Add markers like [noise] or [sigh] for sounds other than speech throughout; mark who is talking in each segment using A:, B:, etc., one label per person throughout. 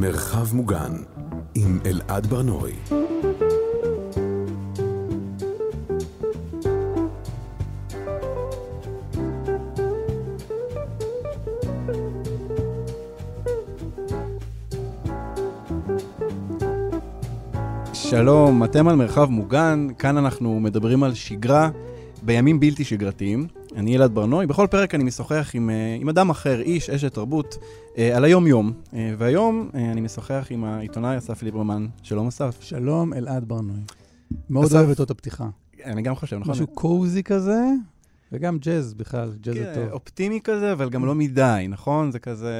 A: מרחב מוגן עם אלעד ברנועי.
B: שלום, אתם על מרחב מוגן, כאן אנחנו מדברים על שגרה בימים בלתי שגרתיים. אני אלעד ברנועי, בכל פרק אני משוחח עם, אה, עם אדם אחר, איש, אשת תרבות, אה, על היום-יום. אה, והיום אני משוחח עם העיתונאי אסף ליברמן. שלום אסף.
C: שלום, אלעד ברנועי. מאוד אוהב את אות הפתיחה.
B: אני גם חושב, נכון?
C: משהו קוזי כזה, וגם ג'אז בכלל, ג'אז זה
B: כן,
C: טוב.
B: אופטימי כזה, אבל גם לא מדי, נכון? זה כזה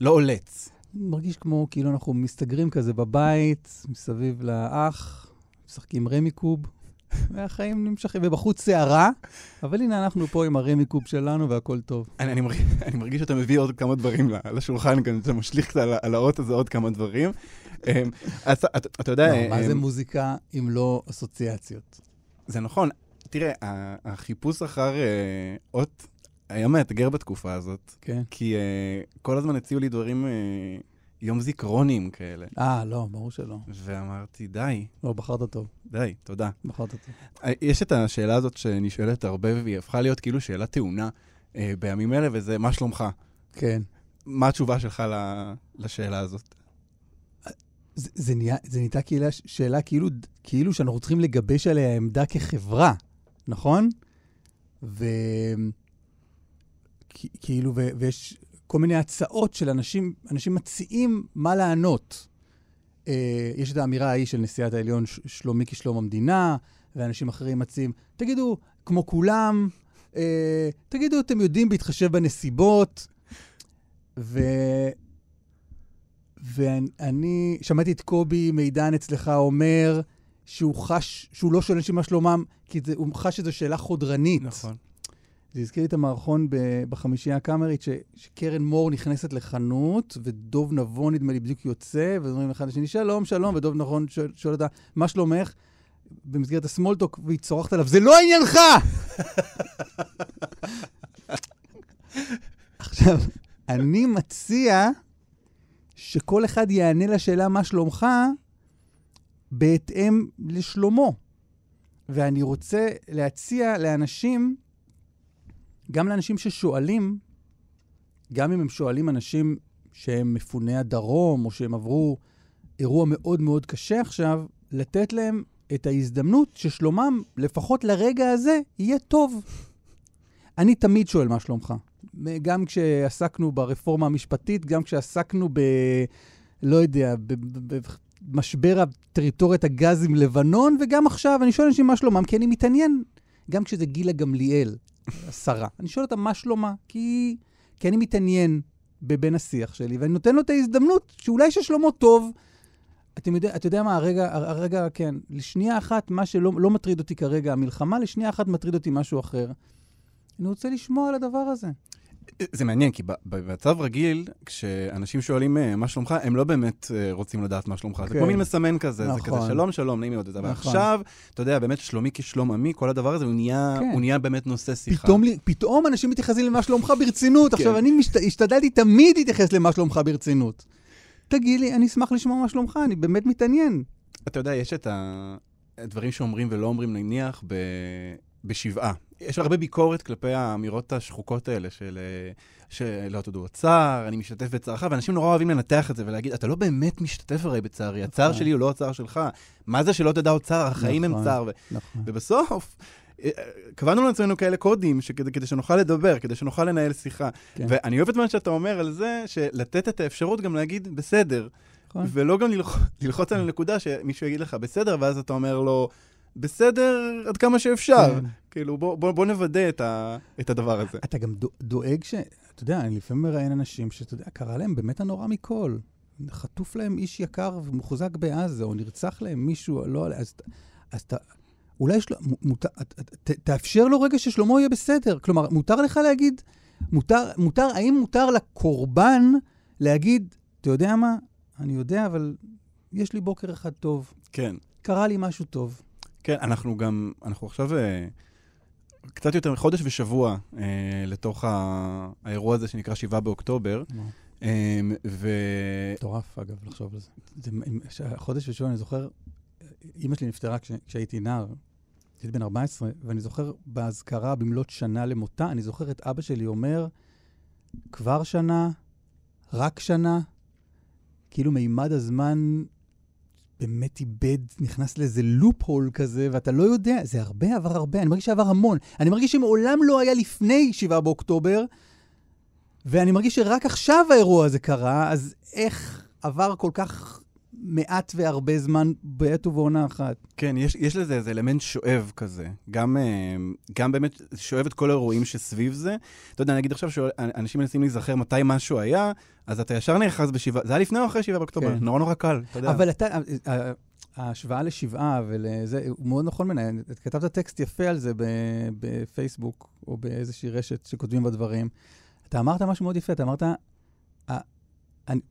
B: לא עולץ.
C: מרגיש כמו כאילו אנחנו מסתגרים כזה בבית, מסביב לאח, משחקים רמי קוב, והחיים נמשכים, ובחוץ סערה, אבל הנה אנחנו פה עם הרמי קוב שלנו והכל טוב.
B: אני, אני, מרגיש, אני מרגיש שאתה מביא עוד כמה דברים לשולחן, גם אתה משליך קצת על, על האות הזה עוד כמה דברים. אמ, אז אתה, אתה, אתה יודע...
C: לא, מה
B: אמ,
C: זה מוזיקה אם לא אסוציאציות?
B: זה נכון. תראה, החיפוש אחר אה, אות היה מאתגר בתקופה הזאת,
C: כן.
B: כי אה, כל הזמן הציעו לי דברים, אה, יום זיכרונים כאלה.
C: אה, לא, ברור שלא.
B: ואמרתי, די,
C: לא, בחרת טוב,
B: די, תודה.
C: בחרת טוב.
B: אה, יש את השאלה הזאת שנשאלת הרבה, והיא הפכה להיות כאילו שאלה טעונה אה, בימים אלה, וזה, מה שלומך?
C: כן.
B: מה התשובה שלך ל- לשאלה הזאת?
C: זה, זה, נהיה, זה נהייתה כאילו, שאלה כאילו, כאילו שאנחנו צריכים לגבש עליה עמדה כחברה, נכון? ו... כאילו, ו, ויש כל מיני הצעות של אנשים, אנשים מציעים מה לענות. אה, יש את האמירה ההיא של נשיאת העליון, שלומי כשלום המדינה, ואנשים אחרים מציעים, תגידו, כמו כולם, אה, תגידו, אתם יודעים בהתחשב בנסיבות. ו... ואני שמעתי את קובי מידן אצלך אומר שהוא חש, שהוא לא שואל אנשים מה שלומם, כי זה, הוא חש שזו שאלה חודרנית.
B: נכון.
C: זה הזכיר לי את המערכון בחמישייה הקאמרית, ש, שקרן מור נכנסת לחנות, ודוב נבון, נדמה לי, בדיוק יוצא, ואומרים אחד לשני, שלום, שלום, ודוב נבון שואל, שואל אותה, מה שלומך? במסגרת הסמולטוק, והיא צורחת עליו, זה לא עניינך! עכשיו, אני מציע שכל אחד יענה לשאלה מה שלומך בהתאם לשלומו. ואני רוצה להציע לאנשים, גם לאנשים ששואלים, גם אם הם שואלים אנשים שהם מפוני הדרום, או שהם עברו אירוע מאוד מאוד קשה עכשיו, לתת להם את ההזדמנות ששלומם, לפחות לרגע הזה, יהיה טוב. אני תמיד שואל מה שלומך. גם כשעסקנו ברפורמה המשפטית, גם כשעסקנו ב... לא יודע, במשבר הטריטוריית הגז עם לבנון, וגם עכשיו אני שואל אנשים מה שלומם, כי אני מתעניין, גם כשזה גילה גמליאל, השרה. אני שואל אותה מה שלומה, כי, כי אני מתעניין בבן השיח שלי, ואני נותן לו את ההזדמנות שאולי ששלומו טוב. אתם יודע, אתה יודע מה, הרגע, הרגע, כן, לשנייה אחת, מה שלא לא מטריד אותי כרגע המלחמה, לשנייה אחת מטריד אותי משהו אחר. אני רוצה לשמוע על הדבר הזה.
B: זה מעניין, כי במצב רגיל, כשאנשים שואלים אה, מה שלומך, הם לא באמת אה, רוצים לדעת מה שלומך. זה
C: כן.
B: כמו מין מסמן כזה, זה
C: נכון.
B: כזה שלום, שלום, נעים מאוד.
C: נכון.
B: עכשיו, אתה יודע, באמת שלומי כשלום עמי, כל הדבר הזה, הוא נהיה
C: כן.
B: הוא נהיה באמת נושא שיחה.
C: פתאום, פתאום אנשים מתייחסים למה שלומך ברצינות.
B: כן.
C: עכשיו, אני משת, השתדלתי תמיד להתייחס למה שלומך ברצינות. תגיד לי, אני אשמח לשמוע מה שלומך, אני באמת מתעניין.
B: אתה יודע, יש את הדברים שאומרים ולא אומרים, נניח, ב... בשבעה. יש הרבה ביקורת כלפי האמירות השחוקות האלה של אה, שלא תודו הצער, אני משתתף בצערך, ואנשים נורא אוהבים לנתח את זה ולהגיד, אתה לא באמת משתתף הרי בצערי, הצער
C: נכון.
B: שלי הוא לא הצער שלך. מה זה שלא תדע עוד צער? החיים הם
C: נכון.
B: צער. ו-
C: נכון.
B: ובסוף, אה, קבענו לעצמנו כאלה קודים שכדי, כדי שנוכל לדבר, כדי שנוכל לנהל שיחה.
C: כן.
B: ואני אוהב את מה שאתה אומר על זה, שלתת את האפשרות גם להגיד, בסדר.
C: נכון.
B: ולא גם ללח... ללחוץ על הנקודה שמישהו יגיד לך, בסדר, ואז אתה אומר לו, בסדר עד כמה שאפשר.
C: כן.
B: כאילו, בוא, בוא, בוא נוודא את, ה... את הדבר הזה.
C: אתה גם דו- דואג ש... אתה יודע, אני לפעמים מראיין אנשים שאתה יודע, קרה להם באמת הנורא מכל. חטוף להם איש יקר ומוחזק בעזה, או נרצח להם מישהו, לא... אז, אז אתה... אולי יש לו... מ- מותר, ת, ת, תאפשר לו רגע ששלמה יהיה בסדר. כלומר, מותר לך להגיד... מותר, מותר, האם מותר לקורבן להגיד, אתה יודע מה? אני יודע, אבל יש לי בוקר אחד טוב.
B: כן.
C: קרה לי משהו טוב.
B: כן, אנחנו גם, אנחנו עכשיו אה, קצת יותר מחודש ושבוע אה, לתוך ה... האירוע הזה שנקרא 7 באוקטובר. אמ, ו...
C: מטורף, אגב, לחשוב על זה. זה חודש ושבוע, אני זוכר, אימא שלי נפטרה כש- כשהייתי נער, הייתי בן 14, ואני זוכר באזכרה במלאת שנה למותה, אני זוכר את אבא שלי אומר, כבר שנה, רק שנה, כאילו מימד הזמן באמת איבד, נכנס לאיזה לופ הול כזה, ואתה לא יודע, זה הרבה, עבר הרבה, אני מרגיש שעבר המון. אני מרגיש שמעולם לא היה לפני 7 באוקטובר, ואני מרגיש שרק עכשיו האירוע הזה קרה, אז איך עבר כל כך מעט והרבה זמן בעת ובעונה אחת?
B: כן, יש, יש לזה איזה אלמנט שואב כזה. גם, אה, גם באמת שואב את כל האירועים שסביב זה. אתה יודע, נגיד עכשיו שאנשים מנסים להיזכר מתי משהו היה, אז אתה ישר נאחז בשבעה, זה היה לפני או אחרי שבעה באוקטובר?
C: כן.
B: נורא נורא קל, אתה יודע.
C: אבל אתה, ה- ה- ההשוואה לשבעה ולזה, הוא מאוד נכון בעיניי. כתבת טקסט יפה על זה בפייסבוק, או באיזושהי רשת שכותבים בה דברים. אתה אמרת משהו מאוד יפה, אתה אמרת,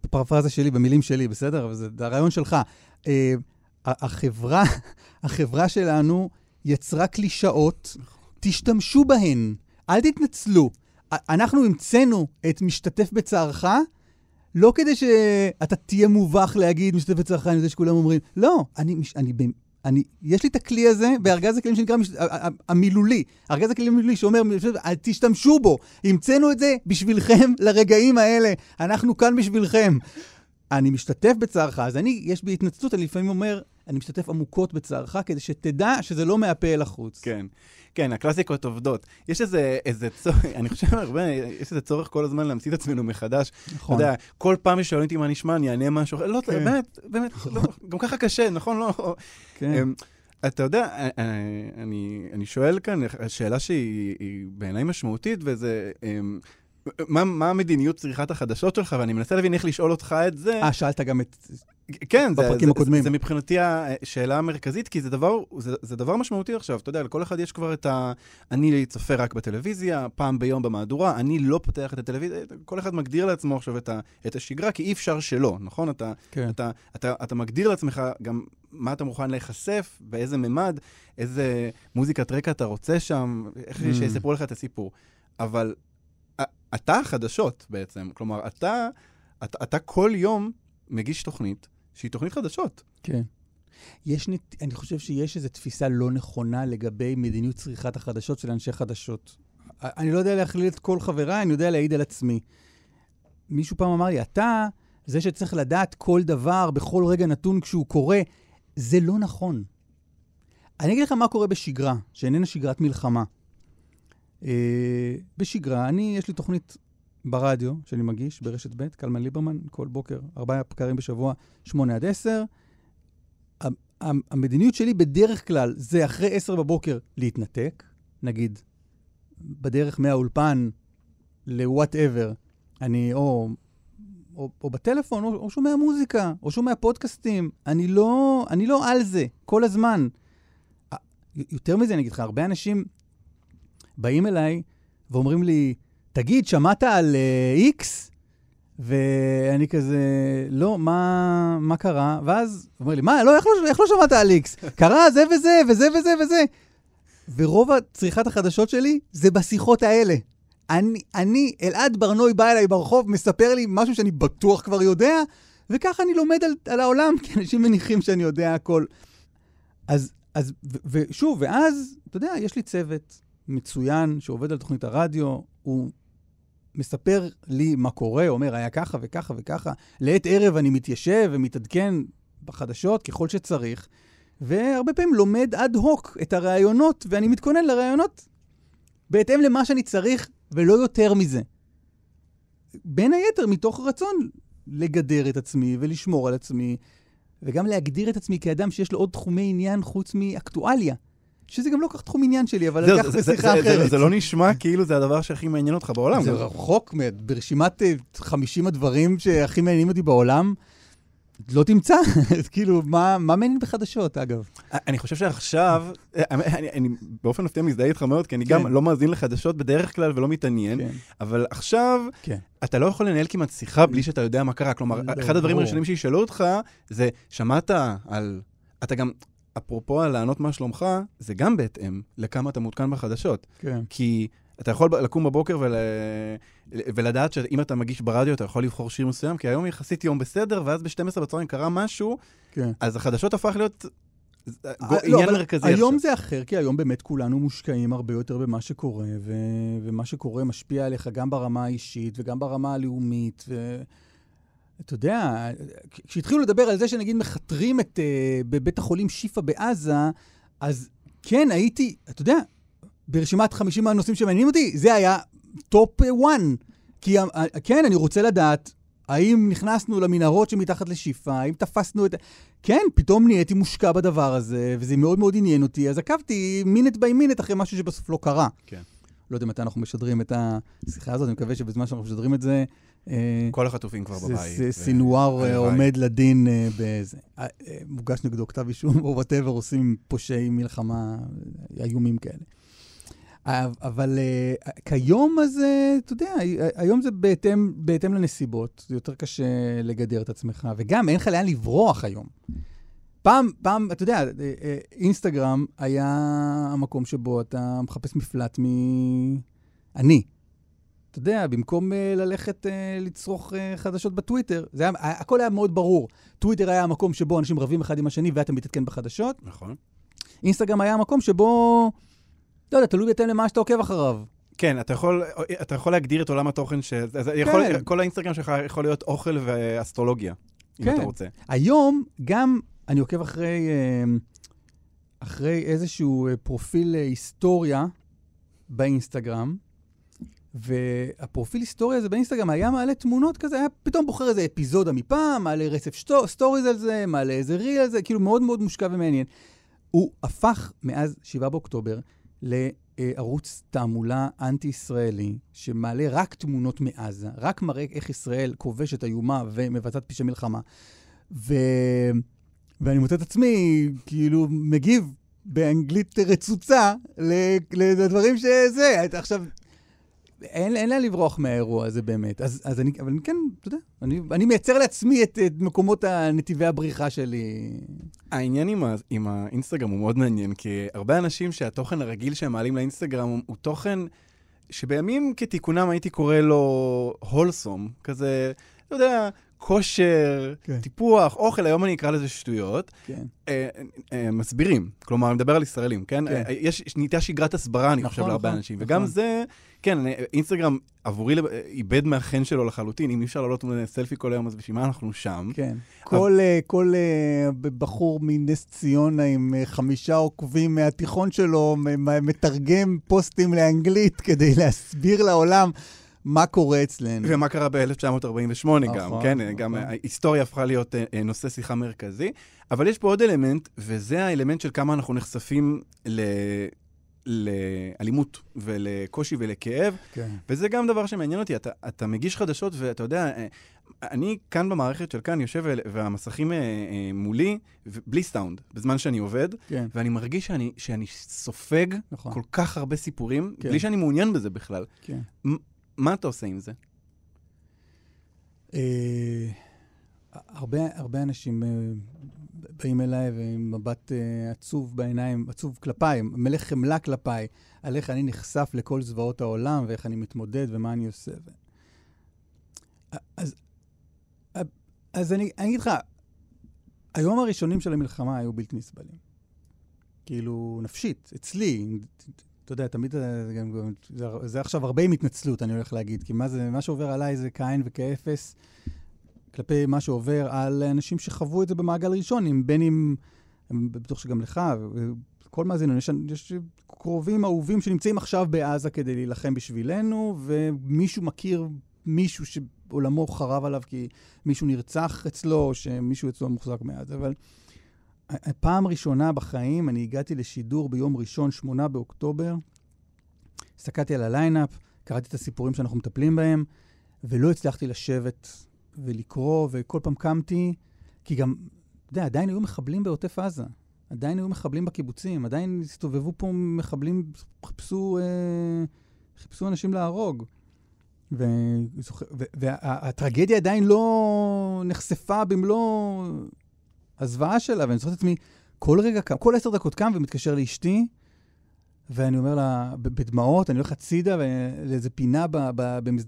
C: פרפרזה שלי, במילים שלי, בסדר? אבל זה הרעיון שלך. אה, החברה, [laughs] החברה שלנו יצרה קלישאות, תשתמשו בהן, אל תתנצלו. אנחנו המצאנו את משתתף בצערך, לא כדי שאתה תהיה מובך להגיד משתתף בצערך, אני יודע שכולם אומרים, לא, אני, אני, אני, יש לי את הכלי הזה בארגז הכלים שנקרא המילולי, ארגז הכלים המילולי שאומר, "אל תשתמשו בו, המצאנו את זה בשבילכם [laughs] לרגעים האלה, אנחנו כאן בשבילכם. אני משתתף בצערך, אז אני, יש בי התנצלות, אני לפעמים אומר, אני משתתף עמוקות בצערך, כדי שתדע שזה לא מהפה אל החוץ.
B: כן, כן, הקלאסיקות עובדות. יש איזה, איזה צורך, [laughs] אני חושב הרבה, יש איזה צורך כל הזמן להמציא את עצמנו מחדש. אתה
C: נכון.
B: יודע, כל פעם ששואלים אותי מה נשמע, אני אענה משהו אחר. לא,
C: כן.
B: באמת, באמת, לא, גם ככה קשה, נכון? לא...
C: כן.
B: אמ, אתה יודע, אה, אה, אני, אני שואל כאן שאלה שהיא היא בעיניי משמעותית, וזה... אמ, מה, מה המדיניות צריכת החדשות שלך, ואני מנסה להבין איך לשאול אותך את זה.
C: אה, שאלת גם את...
B: כן, זה,
C: בפרקים
B: זה,
C: הקודמים.
B: זה, זה מבחינתי השאלה המרכזית, כי זה דבר, זה, זה דבר משמעותי עכשיו. אתה יודע, לכל אחד יש כבר את ה... אני צופה רק בטלוויזיה, פעם ביום במהדורה, אני לא פותח את הטלוויזיה, כל אחד מגדיר לעצמו עכשיו את, ה, את השגרה, כי אי אפשר שלא, נכון? אתה,
C: כן.
B: אתה, אתה, אתה מגדיר לעצמך גם מה אתה מוכן להיחשף, באיזה ממד, איזה מוזיקת רקע אתה רוצה שם, איך
C: Mm.
B: שיספרו לך את הסיפור. אבל אתה החדשות בעצם, כלומר, אתה, אתה, אתה כל יום מגיש תוכנית שהיא תוכנית חדשות.
C: כן. יש, נת... אני חושב שיש איזו תפיסה לא נכונה לגבי מדיניות צריכת החדשות של אנשי חדשות. אני לא יודע להכליל את כל חבריי, אני יודע להעיד על עצמי. מישהו פעם אמר לי, אתה זה שצריך לדעת כל דבר בכל רגע נתון כשהוא קורה, זה לא נכון. אני אגיד לך מה קורה בשגרה, שאיננה שגרת מלחמה. אה, בשגרה, אני, יש לי תוכנית ברדיו שאני מגיש ברשת ב', קלמן ליברמן, כל בוקר, ארבעה בקרים בשבוע, שמונה עד עשר. המדיניות שלי בדרך כלל זה אחרי עשר בבוקר להתנתק, נגיד, בדרך מהאולפן ל-whatever, אני או, או, או בטלפון, או, או שומע מוזיקה, או שומע פודקאסטים. אני לא, אני לא על זה כל הזמן. יותר מזה, אני אגיד לך, הרבה אנשים באים אליי ואומרים לי, תגיד, שמעת על uh, X? ואני כזה, לא, מה, מה קרה? ואז הוא אומר לי, מה, לא, איך לא, איך לא שמעת על X? קרה זה וזה, וזה וזה וזה. ורוב צריכת החדשות שלי זה בשיחות האלה. אני, אני, אלעד ברנוי בא אליי ברחוב, מספר לי משהו שאני בטוח כבר יודע, וככה אני לומד על, על העולם, [laughs] כי אנשים מניחים שאני יודע הכל. אז, אז, ו, ושוב, ואז, אתה יודע, יש לי צוות מצוין שעובד על תוכנית הרדיו, הוא מספר לי מה קורה, אומר, היה ככה וככה וככה. לעת ערב אני מתיישב ומתעדכן בחדשות ככל שצריך, והרבה פעמים לומד אד הוק את הראיונות, ואני מתכונן לראיונות בהתאם למה שאני צריך, ולא יותר מזה. בין היתר, מתוך רצון לגדר את עצמי ולשמור על עצמי, וגם להגדיר את עצמי כאדם שיש לו עוד תחומי עניין חוץ מאקטואליה. שזה גם לא כך תחום עניין שלי, אבל
B: זה- זה-
C: בשיחה
B: זה- זה-
C: אחרת.
B: זה לא נשמע כאילו זה הדבר שהכי מעניין אותך בעולם.
C: זה. רחוק, ברשימת אה, 50 הדברים שהכי מעניינים אותי בעולם, לא תמצא. [laughs] כאילו, מה מה מעניין בחדשות, אגב?
B: אני חושב שעכשיו, אני, אני, אני באופן מפתיע מזדהה איתך מאוד, כי אני
C: כן.
B: גם לא מאזין לחדשות בדרך כלל ולא מתעניין,
C: כן.
B: אבל עכשיו
C: כן.
B: אתה לא יכול לנהל כמעט שיחה בלי שאתה יודע מה קרה. כלומר,
C: לא,
B: אחד הדברים. הראשונים שישאלו אותך זה, שמעת על... אתה גם, אפרופו על לענות מה שלומך, זה גם בהתאם לכמה אתה מעודכן בחדשות.
C: כן.
B: כי אתה יכול לקום בבוקר ול... ולדעת שאם אתה מגיש ברדיו, אתה יכול לבחור שיר מסוים, כי היום יחסית יום בסדר, ואז ב-12 בצהריים קרה משהו,
C: כן.
B: אז החדשות הפך להיות
C: אה,
B: עניין
C: לא, אבל
B: מרכזי
C: היום
B: עכשיו.
C: זה אחר, כי היום באמת כולנו מושקעים הרבה יותר במה שקורה, ו... ומה שקורה משפיע עליך גם ברמה האישית וגם ברמה הלאומית. ו... אתה יודע, כשהתחילו לדבר על זה שנגיד מכתרים את, uh, בבית החולים שיפא בעזה, אז כן, הייתי, אתה יודע, ברשימת 50 הנושאים שמעניינים אותי, זה היה top 1. כי אה, כן, אני רוצה לדעת האם נכנסנו למנהרות שמתחת לשיפאא, האם תפסנו את... כן, פתאום נהייתי מושקע בדבר הזה, וזה מאוד מאוד עניין אותי, אז עקבתי minute by minute אחרי משהו שבסוף לא קרה.
B: כן.
C: לא יודע מתי אנחנו משדרים את השיחה הזאת, אני מקווה שבזמן שאנחנו משדרים את זה... אה,
B: כל החטופים כבר בבית.
C: זה סינואר אה. עומד לדין אה, מוגש נגדו כתב אישום או whatever, עושים פושעי מלחמה, איומים כאלה. אבל כיום אז, אתה יודע, היום זה בהתאם, בהתאם לנסיבות, זה יותר קשה לגדר את עצמך, וגם אין לך לאן לברוח היום. פעם, פעם, אתה יודע, אינסטגרם היה המקום שבו אתה מחפש מפלט מ... אני. אתה יודע, במקום uh, ללכת uh, לצרוך uh, חדשות בטוויטר, זה היה, הכל היה מאוד ברור. טוויטר היה המקום שבו אנשים רבים אחד עם השני ואתה מתעדכן בחדשות.
B: נכון.
C: אינסטגרם היה המקום שבו, לא יודע, תלוי בהתאם למה שאתה עוקב אחריו.
B: כן, אתה יכול, אתה יכול להגדיר את עולם התוכן ש... אז יכול,
C: כן.
B: כל האינסטגרם שלך יכול להיות אוכל ואסטרולוגיה, אם
C: כן.
B: אתה רוצה.
C: היום גם אני עוקב אחרי, אחרי איזשהו פרופיל היסטוריה באינסטגרם, והפרופיל היסטוריה הזה באינסטגרם היה מעלה תמונות כזה, היה פתאום בוחר איזה אפיזודה מפעם, מעלה רצף שטו, סטוריז על זה, מעלה איזה reel על זה, כאילו מאוד מאוד מושקע ומעניין. הוא הפך מאז 7 באוקטובר לערוץ תעמולה אנטי-ישראלי, שמעלה רק תמונות מעזה, רק מראה איך ישראל כובשת איומה ומבצעת פשעי מלחמה. ו... ואני מוצא את עצמי, כאילו, מגיב באנגלית רצוצה לדברים שזה. עכשיו, אין, אין לאן לברוח מהאירוע הזה באמת. אז, אז אני, אבל אני כן, אתה יודע, אני, אני מייצר לעצמי את, את מקומות נתיבי הבריחה שלי.
B: העניין עם, ה, עם האינסטגרם הוא מאוד מעניין, כי הרבה אנשים שהתוכן הרגיל שהם מעלים לאינסטגרם הוא, הוא תוכן שבימים כתיקונם הייתי קורא לו הולסום, כזה, אתה יודע, כושר,
C: כן.
B: טיפוח, אוכל, היום אני אקרא לזה שטויות.
C: כן.
B: אה, אה, מסבירים, כלומר, אני מדבר על ישראלים, כן?
C: כן.
B: אה, יש, נהייתה שגרת הסברה, אני
C: נכון,
B: חושב, להרבה
C: נכון,
B: אנשים.
C: נכון.
B: וגם זה, כן, אני- אינסטגרם עבורי לב- איבד מהחן שלו לחלוטין. אם אי אפשר לעלות סלפי כל היום, אז בשביל מה אנחנו שם?
C: כן. כל, אה, כל אה, בחור מנס ציונה עם אה, חמישה עוקבים מהתיכון שלו מתרגם פוסטים לאנגלית [laughs] כדי להסביר לעולם מה קורה אצלנו.
B: ומה קרה ב-1948 גם,
C: נכון,
B: כן?
C: נכון.
B: גם ההיסטוריה הפכה להיות אה, אה, נושא שיחה מרכזי. אבל יש פה עוד אלמנט, וזה האלמנט של כמה אנחנו נחשפים ל... לאלימות ולקושי ולכאב,
C: כן.
B: וזה גם דבר שמעניין אותי. אתה, אתה מגיש חדשות ואתה יודע, אה, אני כאן במערכת של כאן יושב והמסכים אה, אה, מולי, בלי סאונד, בזמן שאני עובד,
C: כן,
B: ואני מרגיש שאני, שאני סופג
C: נכון.
B: כל כך הרבה סיפורים,
C: כן.
B: בלי שאני מעוניין בזה בכלל.
C: כן.
B: מה אתה עושה עם זה?
C: הרבה, הרבה אנשים באים אליי ועם מבט אה, עצוב בעיניים, עצוב כלפיי, מלא חמלה כלפיי, על איך אני נחשף לכל זוועות העולם ואיך אני מתמודד ומה אני עושה. ו... אז, אז אני, אני אגיד לך, היום הראשונים של המלחמה היו בלתי נסבלים. כאילו, נפשית, אצלי. אתה יודע, תמיד אה, זה, זה עכשיו הרבה עם התנצלות, אני הולך להגיד, כי מה, זה, מה שעובר עליי זה כאין וכאפס כלפי מה שעובר על אנשים שחוו את זה במעגל ראשון, אם בין אם, בטוח שגם לך, כל מאזיננו, יש, יש קרובים אהובים שנמצאים עכשיו בעזה כדי להילחם בשבילנו, ומישהו מכיר מישהו שעולמו חרב עליו כי מישהו נרצח אצלו, או שמישהו אצלו מוחזק מעזה, אבל פעם ראשונה בחיים אני הגעתי לשידור ביום ראשון, 8 באוקטובר, הסתכלתי על הליינאפ, קראתי את הסיפורים שאנחנו מטפלים בהם, ולא הצלחתי לשבת ולקרוא, וכל פעם קמתי, כי גם, אתה יודע, עדיין היו מחבלים בעוטף עזה. עדיין היו מחבלים בקיבוצים, עדיין הסתובבו פה מחבלים, חיפשו, אה, חיפשו אנשים להרוג. וזוכ... והטרגדיה עדיין לא נחשפה במלוא הזוועה שלה, ואני זוכר את עצמי, כל רגע קם, כל עשר דקות קם ומתקשר לאשתי, ואני אומר לה, ב- בדמעות, אני הולך הצידה לאיזה פינה ב- ב- במס-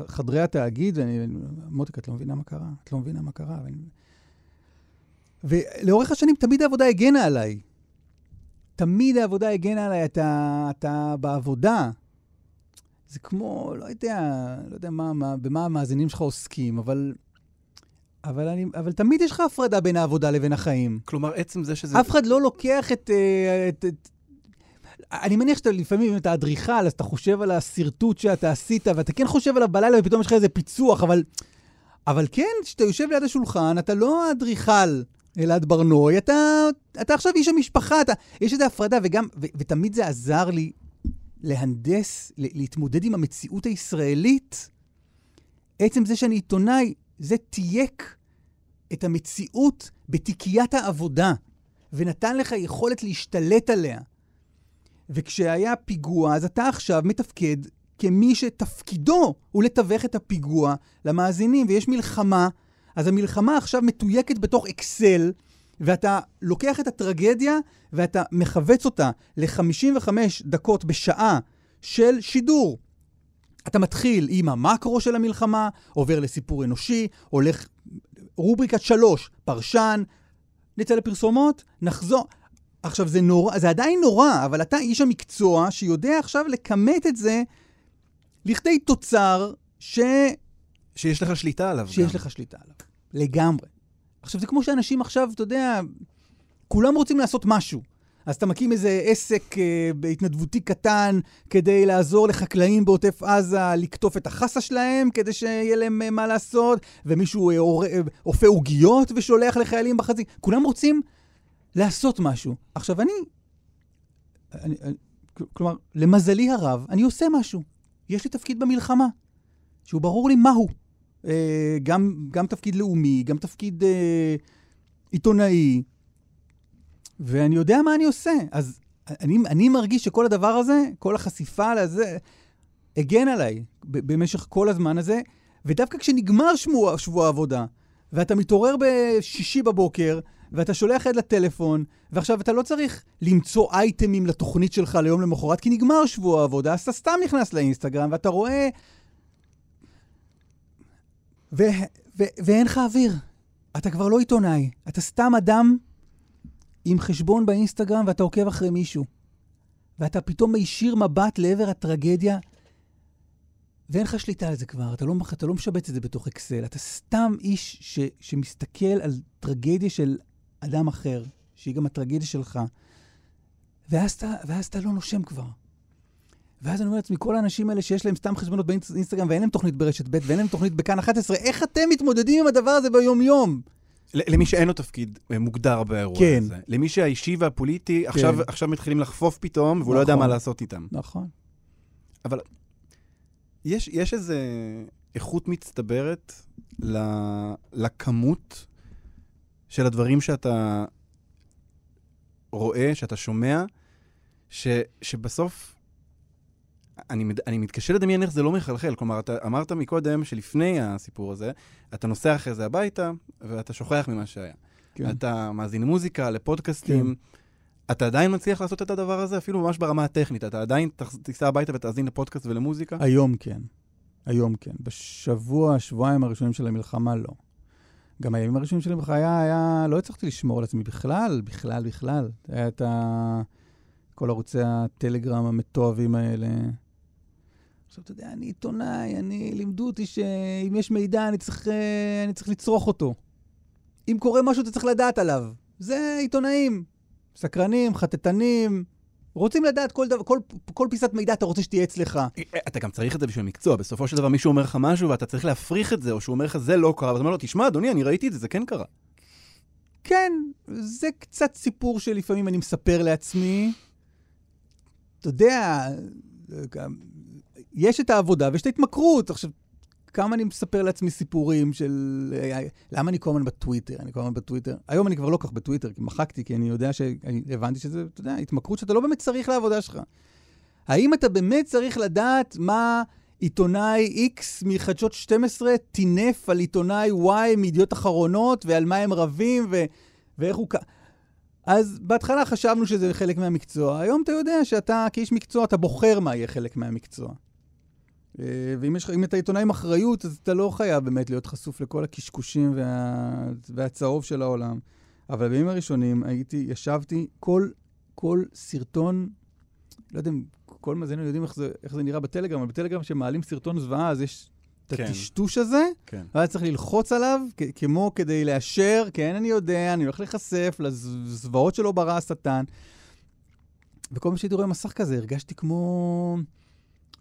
C: בחדרי התאגיד, ואני, מותק, את לא מבינה מה קרה? את לא מבינה מה קרה? ואני... ולאורך השנים תמיד העבודה הגנה עליי. תמיד העבודה הגנה עליי, אתה, אתה בעבודה. זה כמו, לא יודע, לא יודע מה, מה, במה המאזינים שלך עוסקים, אבל, אבל, אני, אבל תמיד יש לך הפרדה בין העבודה לבין החיים.
B: כלומר, עצם זה שזה...
C: אף אחד לא לוקח את... אה, את, את אני מניח שאתה לפעמים, אם אתה אדריכל, אז אתה חושב על השרטוט שאתה עשית, ואתה כן חושב עליו בלילה, ופתאום יש לך איזה פיצוח, אבל, אבל כן, כשאתה יושב ליד השולחן, אתה לא האדריכל אלעד ברנועי, אתה, אתה עכשיו איש המשפחה, אתה, יש איזו הפרדה, וגם, ו, ותמיד זה עזר לי להנדס, להתמודד עם המציאות הישראלית. עצם זה שאני עיתונאי, זה תייק את המציאות בתיקיית העבודה, ונתן לך יכולת להשתלט עליה. וכשהיה פיגוע, אז אתה עכשיו מתפקד כמי שתפקידו הוא לתווך את הפיגוע למאזינים, ויש מלחמה, אז המלחמה עכשיו מתויקת בתוך אקסל, ואתה לוקח את הטרגדיה ואתה מכווץ אותה ל-55 דקות בשעה של שידור. אתה מתחיל עם המקרו של המלחמה, עובר לסיפור אנושי, הולך רובריקת שלוש, פרשן, נצא לפרסומות, נחזור. עכשיו, זה נורא, זה עדיין נורא, אבל אתה איש המקצוע שיודע עכשיו לכמת את זה לכדי תוצר ש...
B: שיש לך שליטה עליו.
C: שיש
B: גם.
C: לך שליטה עליו. לגמרי. עכשיו, זה כמו שאנשים עכשיו, אתה יודע, כולם רוצים לעשות משהו. אז אתה מקים איזה עסק אה, בהתנדבותי קטן כדי לעזור לחקלאים בעוטף עזה לקטוף את החסה שלהם, כדי שיהיה להם אה, מה לעשות, ומישהו אה, אה, אופה עוגיות ושולח לחיילים בחזית. כולם רוצים לעשות משהו. עכשיו, אני, אני, אני... כלומר, למזלי הרב, אני עושה משהו. יש לי תפקיד במלחמה, שהוא ברור לי מהו. אה, גם, גם תפקיד לאומי, גם תפקיד אה, עיתונאי, ואני יודע מה אני עושה. אז אני, אני מרגיש שכל הדבר הזה, כל החשיפה לזה, הגן עליי במשך כל הזמן הזה, ודווקא כשנגמר שבוע, שבוע העבודה, ואתה מתעורר בשישי בבוקר, ואתה שולח יד לטלפון, ועכשיו אתה לא צריך למצוא אייטמים לתוכנית שלך ליום למחרת, כי נגמר שבוע העבודה, אז אתה סתם נכנס לאינסטגרם, ואתה רואה... ו- ו- ואין לך אוויר. אתה כבר לא עיתונאי, אתה סתם אדם עם חשבון באינסטגרם ואתה עוקב אחרי מישהו. ואתה פתאום מישיר מבט לעבר הטרגדיה, ואין לך שליטה על זה כבר, אתה לא, אתה לא משבץ את זה בתוך אקסל. אתה סתם איש ש, שמסתכל על טרגדיה של אדם אחר, שהיא גם הטרגדיה שלך, ואז אתה, ואז אתה לא נושם כבר. ואז אני אומר לעצמי, כל האנשים האלה שיש להם סתם חשבונות באינסטגרם ואין להם תוכנית ברשת ב' ואין להם תוכנית בכאן 11, איך אתם מתמודדים עם הדבר הזה ביום-יום?
B: למי שאין לו תפקיד אה, מוגדר באירוע
C: כן.
B: הזה. למי שהאישי והפוליטי כן. עכשיו, עכשיו מתחילים לחפוף פתאום, והוא
C: נכון.
B: לא יודע מה לעשות איתם.
C: נכון.
B: אבל יש, יש איזו איכות מצטברת ל, לכמות של הדברים שאתה רואה, שאתה שומע, ש, שבסוף אני, אני מתקשה לדמיין איך זה לא מחלחל. כלומר, אתה אמרת מקודם שלפני הסיפור הזה, אתה נוסע אחרי זה הביתה, ואתה שוכח ממה שהיה. כן. אתה מאזין מוזיקה, לפודקאסטים. כן. אתה עדיין מצליח לעשות את הדבר הזה, אפילו ממש ברמה הטכנית. אתה עדיין תיסע הביתה ותאזין לפודקאסט ולמוזיקה?
C: היום כן. היום כן. בשבוע, שבועיים הראשונים של המלחמה, לא. גם הימים הראשונים שלי בחיי היה, לא הצלחתי לשמור על עצמי בכלל, בכלל, בכלל. היה את ה... כל ערוצי הטלגרם המתועבים האלה. עכשיו, אתה יודע, אני עיתונאי, אני, לימדו אותי שאם יש מידע, אני צריך, אני צריך לצרוך אותו. אם קורה משהו, אתה צריך לדעת עליו. זה עיתונאים. סקרנים, חטטנים, רוצים לדעת כל, דבר, כל, כל פיסת מידע אתה רוצה שתהיה אצלך.
B: אתה גם צריך את זה בשביל מקצוע. בסופו של דבר מישהו אומר לך משהו ואתה צריך להפריך את זה, או שהוא אומר לך זה לא קרה, ואתה אומר לו, תשמע, אדוני, אני ראיתי את זה, זה כן קרה.
C: כן, זה קצת סיפור שלפעמים אני מספר לעצמי. אתה יודע, יש את העבודה ויש את ההתמכרות. עכשיו, כמה אני מספר לעצמי סיפורים של... למה אני כל הזמן בטוויטר? אני כל הזמן בטוויטר. היום אני כבר לא כך בטוויטר, כי מחקתי, כי אני יודע ש... אני הבנתי שזה, אתה יודע, התמכרות שאתה לא באמת צריך לעבודה שלך. האם אתה באמת צריך לדעת מה עיתונאי X מחדשות 12 טינף על עיתונאי Y מידיעות אחרונות, ועל מה הם רבים, ו... ואיך הוא... אז בהתחלה חשבנו שזה חלק מהמקצוע, היום אתה יודע שאתה כאיש מקצוע, אתה בוחר מה יהיה חלק מהמקצוע. אה, ואם יש, אתה עיתונאי עם אחריות, אז אתה לא חייב באמת להיות חשוף לכל הקשקושים וה, והצהוב של העולם. אבל בימים הראשונים הייתי, ישבתי, כל, כל סרטון, לא יודע אם כל מאזיננו יודעים איך זה, איך זה נראה בטלגרם, אבל בטלגרם כשמעלים סרטון זוועה, אז יש את
B: כן.
C: הטשטוש הזה,
B: כן.
C: ואז צריך ללחוץ עליו, כ- כמו כדי לאשר, כן, אני יודע, אני הולך להיחשף לזוועות שלו ברא השטן. וכל פעם שהייתי רואה מסך כזה, הרגשתי כמו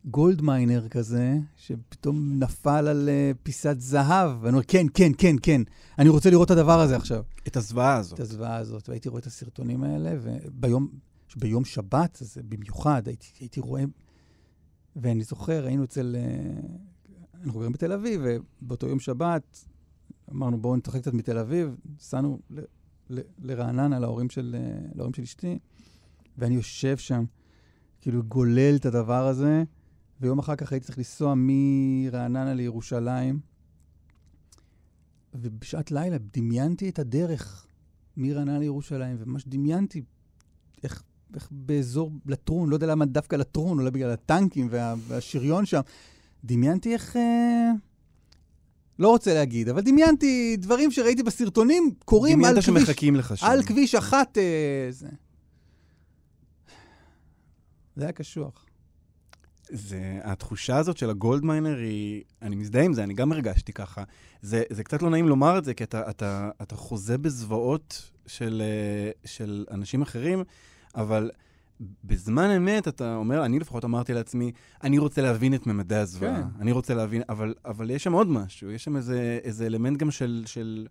C: גולד מיינר כזה, שפתאום נפל על uh, פיסת זהב, ואני אומר, כן, כן, כן, כן, אני רוצה לראות את הדבר הזה עכשיו.
B: את הזוועה הזאת.
C: את הזוועה הזאת, והייתי רואה את הסרטונים האלה, וביום ביום שבת, אז במיוחד, הייתי, הייתי רואה, ואני זוכר, היינו אצל, אה, אנחנו גרים בתל אביב, ובאותו יום שבת, אמרנו, בואו נתרחק קצת מתל אביב, נסענו ל, ל, לרעננה, להורים של, אה, להורים של אשתי, ואני יושב שם, כאילו גולל את הדבר הזה, ויום אחר כך הייתי צריך לנסוע מרעננה לירושלים, ובשעת לילה דמיינתי את הדרך מרעננה לירושלים, וממש דמיינתי איך, איך באזור לטרון, לא יודע למה דווקא לטרון, אולי בגלל הטנקים וה, והשריון שם, דמיינתי איך... אה, לא רוצה להגיד, אבל דמיינתי דברים שראיתי בסרטונים קורים על כביש...
B: דמיינת שמחכים לך שם.
C: על כביש אחת... אה, זה. זה היה קשוח.
B: זה, התחושה הזאת של הגולדמיינר היא, אני מזדהה עם זה, אני גם הרגשתי ככה. זה, זה קצת לא נעים לומר את זה, כי אתה, אתה, אתה חוזה בזוועות של, אה, של אנשים אחרים, אבל בזמן אמת אתה אומר, אני לפחות אמרתי לעצמי, אני רוצה להבין את ממדי הזוועה.
C: כן.
B: אני רוצה להבין, אבל, אבל יש שם עוד משהו, יש שם איזה, איזה אלמנט גם של... של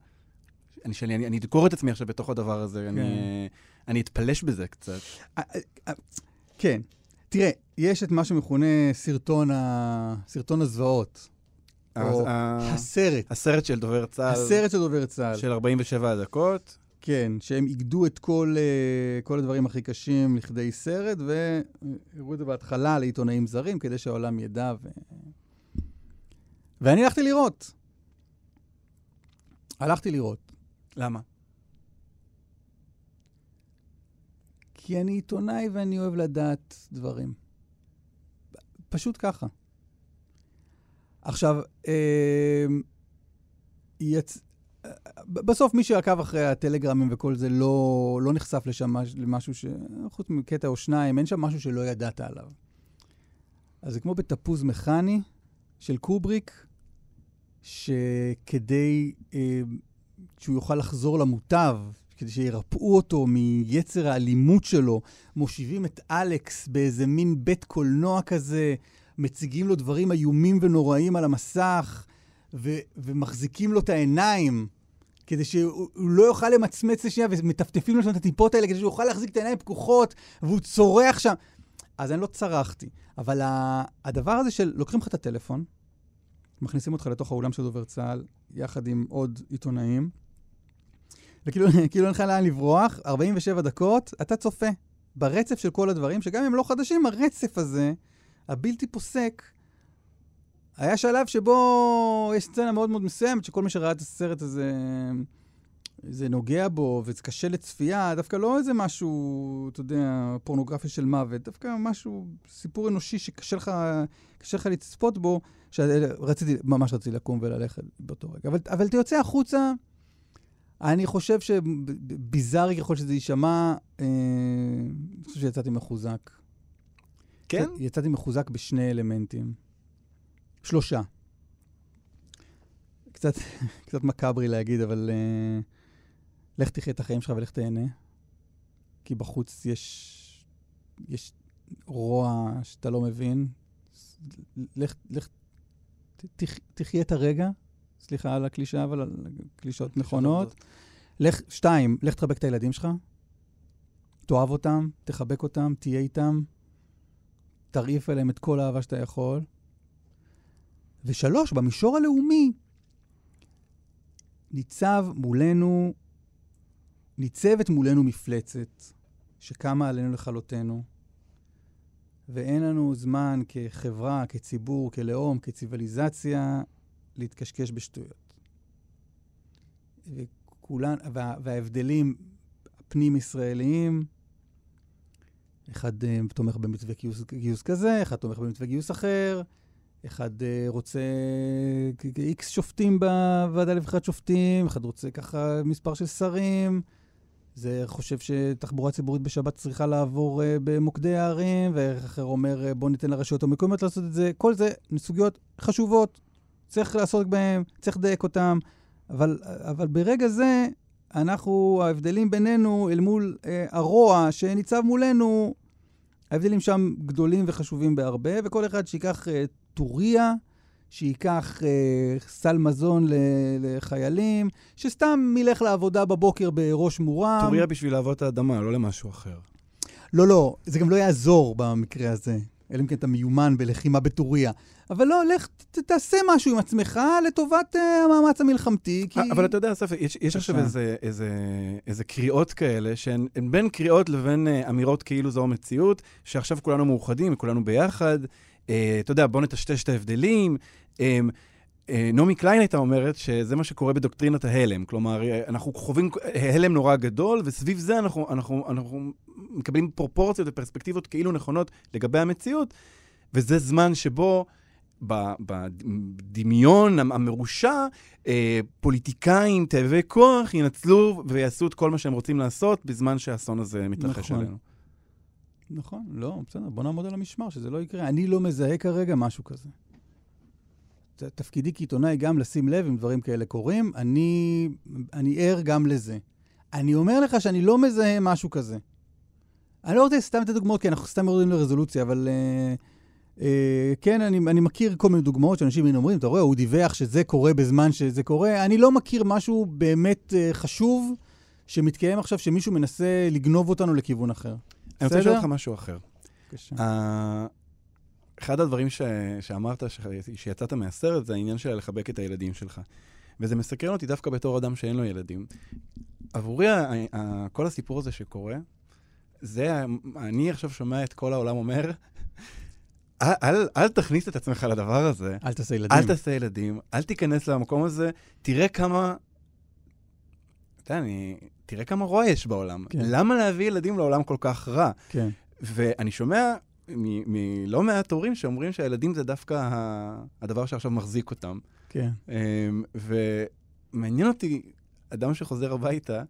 B: אני, שאני, אני, אני אדקור את עצמי עכשיו בתוך הדבר הזה, כן. אני, אה, אני אתפלש בזה קצת.
C: אה, כן. תראה, יש את מה שמכונה סרטון, ה... סרטון הזוועות. או
B: ה-
C: הסרט.
B: הסרט של דובר צה"ל.
C: הסרט של דובר צה"ל.
B: של 47 דקות.
C: כן, שהם איגדו את כל, אה, כל הדברים הכי קשים לכדי סרט, והראו את זה בהתחלה לעיתונאים זרים, כדי שהעולם ידע. ו... ואני הלכתי לראות. הלכתי לראות.
B: למה?
C: כי אני עיתונאי ואני אוהב לדעת דברים. פשוט ככה. עכשיו, אה, יצ... בסוף מי שעקב אחרי הטלגרמים וכל זה לא, לא נחשף לשם מש, למשהו ש... חוץ מקטע או שניים, אין שם משהו שלא ידעת עליו. אז זה כמו בתפוז מכני של קובריק, שכדי אה, שהוא יוכל לחזור למוטב, כדי שירפאו אותו מיצר האלימות שלו, מושיבים את אלכס באיזה מין בית קולנוע כזה, מציגים לו דברים איומים ונוראים על המסך, ו- ומחזיקים לו את העיניים, כדי שהוא הוא לא יוכל למצמץ לשנייה, ומטפטפים לו שם את הטיפות האלה, כדי שהוא יוכל להחזיק את העיניים פקוחות, והוא צורח שם. אז אני לא צרחתי. אבל הדבר הזה של לוקחים לך את הטלפון, מכניסים אותך לתוך האולם של דובר צה"ל, יחד עם עוד עיתונאים, וכאילו [laughs] כאילו אין לך לאן לברוח, 47 דקות, אתה צופה ברצף של כל הדברים, שגם אם לא חדשים, הרצף הזה, הבלתי פוסק, היה שלב שבו יש סצנה מאוד מאוד מסוימת, שכל מי שראה את הסרט הזה, זה נוגע בו, וזה קשה לצפייה, דווקא לא איזה משהו, אתה יודע, פורנוגרפיה של מוות, דווקא משהו, סיפור אנושי שקשה לך, קשה לך לצפות בו, שרציתי, ממש רציתי לקום וללכת באותו רגע. אבל, אבל אתה יוצא החוצה, אני חושב שביזארי ככל שזה יישמע, אה, אני חושב שיצאתי מחוזק.
B: כן?
C: יצאתי מחוזק בשני אלמנטים. שלושה. קצת, [laughs] קצת מקאברי להגיד, אבל uh, לך תחיה את החיים שלך ולך תהנה. כי בחוץ יש, יש רוע שאתה לא מבין. לך, לך תח, תחיה את הרגע. סליחה על הקלישה, אבל על קלישות נכונות. לך, שתיים, לך תחבק את הילדים שלך. תאהב אותם, תחבק אותם, תהיה איתם. תרעיף אליהם את כל האהבה שאתה יכול. ושלוש, במישור הלאומי, ניצב מולנו, ניצבת מולנו מפלצת שקמה עלינו לכלותנו, ואין לנו זמן כחברה, כציבור, כלאום, כציוויליזציה, להתקשקש בשטויות. וכולן, וה, וההבדלים פנים-ישראליים. אחד אה, תומך במתווה גיוס, גיוס כזה, אחד תומך במתווה גיוס אחר, אחד אה, רוצה איקס שופטים בוועדה לבחירת שופטים, אחד רוצה ככה מספר של שרים. זה חושב שתחבורה ציבורית בשבת צריכה לעבור uh, במוקדי הערים, ואחר אומר, uh, בוא ניתן לרשויות המקומיות לעשות את זה. כל זה סוגיות חשובות, צריך לעסוק בהן, צריך לדייק אותן, אבל, אבל ברגע זה, אנחנו, ההבדלים בינינו אל מול uh, הרוע שניצב מולנו, ההבדלים שם גדולים וחשובים בהרבה, וכל אחד שיקח uh, טוריה, שייקח אה, סל מזון לחיילים, שסתם ילך לעבודה בבוקר בראש מורם.
B: טוריה בשביל לעבוד את האדמה, לא למשהו אחר.
C: לא, לא, זה גם לא יעזור במקרה הזה, אלא אם כן אתה מיומן בלחימה בטוריה. אבל לא, לך, ת, תעשה משהו עם עצמך לטובת uh, המאמץ המלחמתי, כי...
B: אבל אתה יודע, אסף, יש, יש עכשיו איזה, איזה, איזה קריאות כאלה, שהן בין קריאות לבין uh, אמירות כאילו זו המציאות, שעכשיו כולנו מאוחדים, כולנו ביחד. Uh, אתה יודע, בוא נטשטש את ההבדלים. אמ, אה, נעמי קליין הייתה אומרת שזה מה שקורה בדוקטרינת ההלם. כלומר, אה, אנחנו חווים הלם נורא גדול, וסביב זה אנחנו, אנחנו, אנחנו מקבלים פרופורציות ופרספקטיבות כאילו נכונות לגבי המציאות, וזה זמן שבו בדמיון המרושע, אה, פוליטיקאים, תאבי כוח, ינצלו ויעשו את כל מה שהם רוצים לעשות בזמן שהאסון הזה מתרחש נכון. עלינו.
C: נכון, לא, בסדר, בוא נעמוד על המשמר, שזה לא יקרה. אני לא מזהה כרגע משהו כזה. תפקידי כעיתונאי גם לשים לב אם דברים כאלה קורים, אני, אני ער גם לזה. אני אומר לך שאני לא מזהה משהו כזה. אני לא רוצה סתם לתת דוגמאות, כי אנחנו סתם יורדים לרזולוציה, אבל uh, כן, אני, אני מכיר כל מיני דוגמאות שאנשים אומרים, אתה רואה, הוא דיווח שזה קורה בזמן שזה קורה. אני לא מכיר משהו באמת uh, חשוב שמתקיים עכשיו, שמישהו מנסה לגנוב אותנו לכיוון אחר.
B: אני רוצה לשאול אותך משהו אחר. בבקשה. אחד הדברים ש... שאמרת, ש... שיצאת מהסרט, זה העניין של לחבק את הילדים שלך. וזה מסקרן אותי דווקא בתור אדם שאין לו ילדים. עבורי, ה... ה... כל הסיפור הזה שקורה, זה, אני עכשיו שומע את כל העולם אומר, אל, אל, אל תכניס את עצמך לדבר הזה.
C: אל תעשה ילדים.
B: אל תעשה ילדים, אל תיכנס למקום הזה, תראה כמה... אתה יודע, אני... תראה כמה רוע יש בעולם. כן. למה להביא ילדים לעולם כל כך רע?
C: כן.
B: ואני שומע מלא מעט הורים שאומרים שהילדים זה דווקא הדבר שעכשיו מחזיק אותם.
C: כן.
B: אמ, ומעניין אותי, אדם שחוזר הביתה,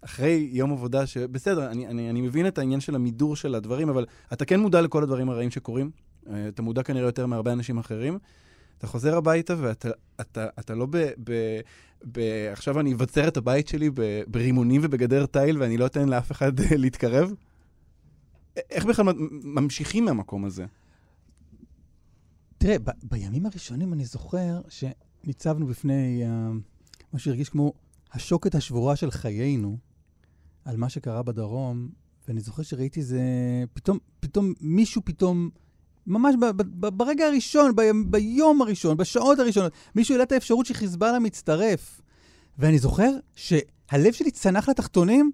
B: אחרי יום עבודה, שבסדר, אני, אני, אני מבין את העניין של המידור של הדברים, אבל אתה כן מודע לכל הדברים הרעים שקורים. אה, אתה מודע כנראה יותר מהרבה אנשים אחרים. אתה חוזר הביתה ואתה אתה, אתה לא ב... ב, ב עכשיו אני אבצר את הבית שלי ברימונים ובגדר תיל ואני לא אתן לאף אחד להתקרב? איך בכלל ממשיכים מהמקום הזה?
C: תראה, ב- בימים הראשונים אני זוכר שניצבנו בפני uh, מה שהרגיש כמו השוקת השבורה של חיינו על מה שקרה בדרום, ואני זוכר שראיתי זה, פתאום, פתאום מישהו פתאום, ממש ב- ב- ברגע הראשון, ב- ביום הראשון, בשעות הראשונות, מישהו העלה את האפשרות שחיזבאללה מצטרף. ואני זוכר שהלב שלי צנח לתחתונים,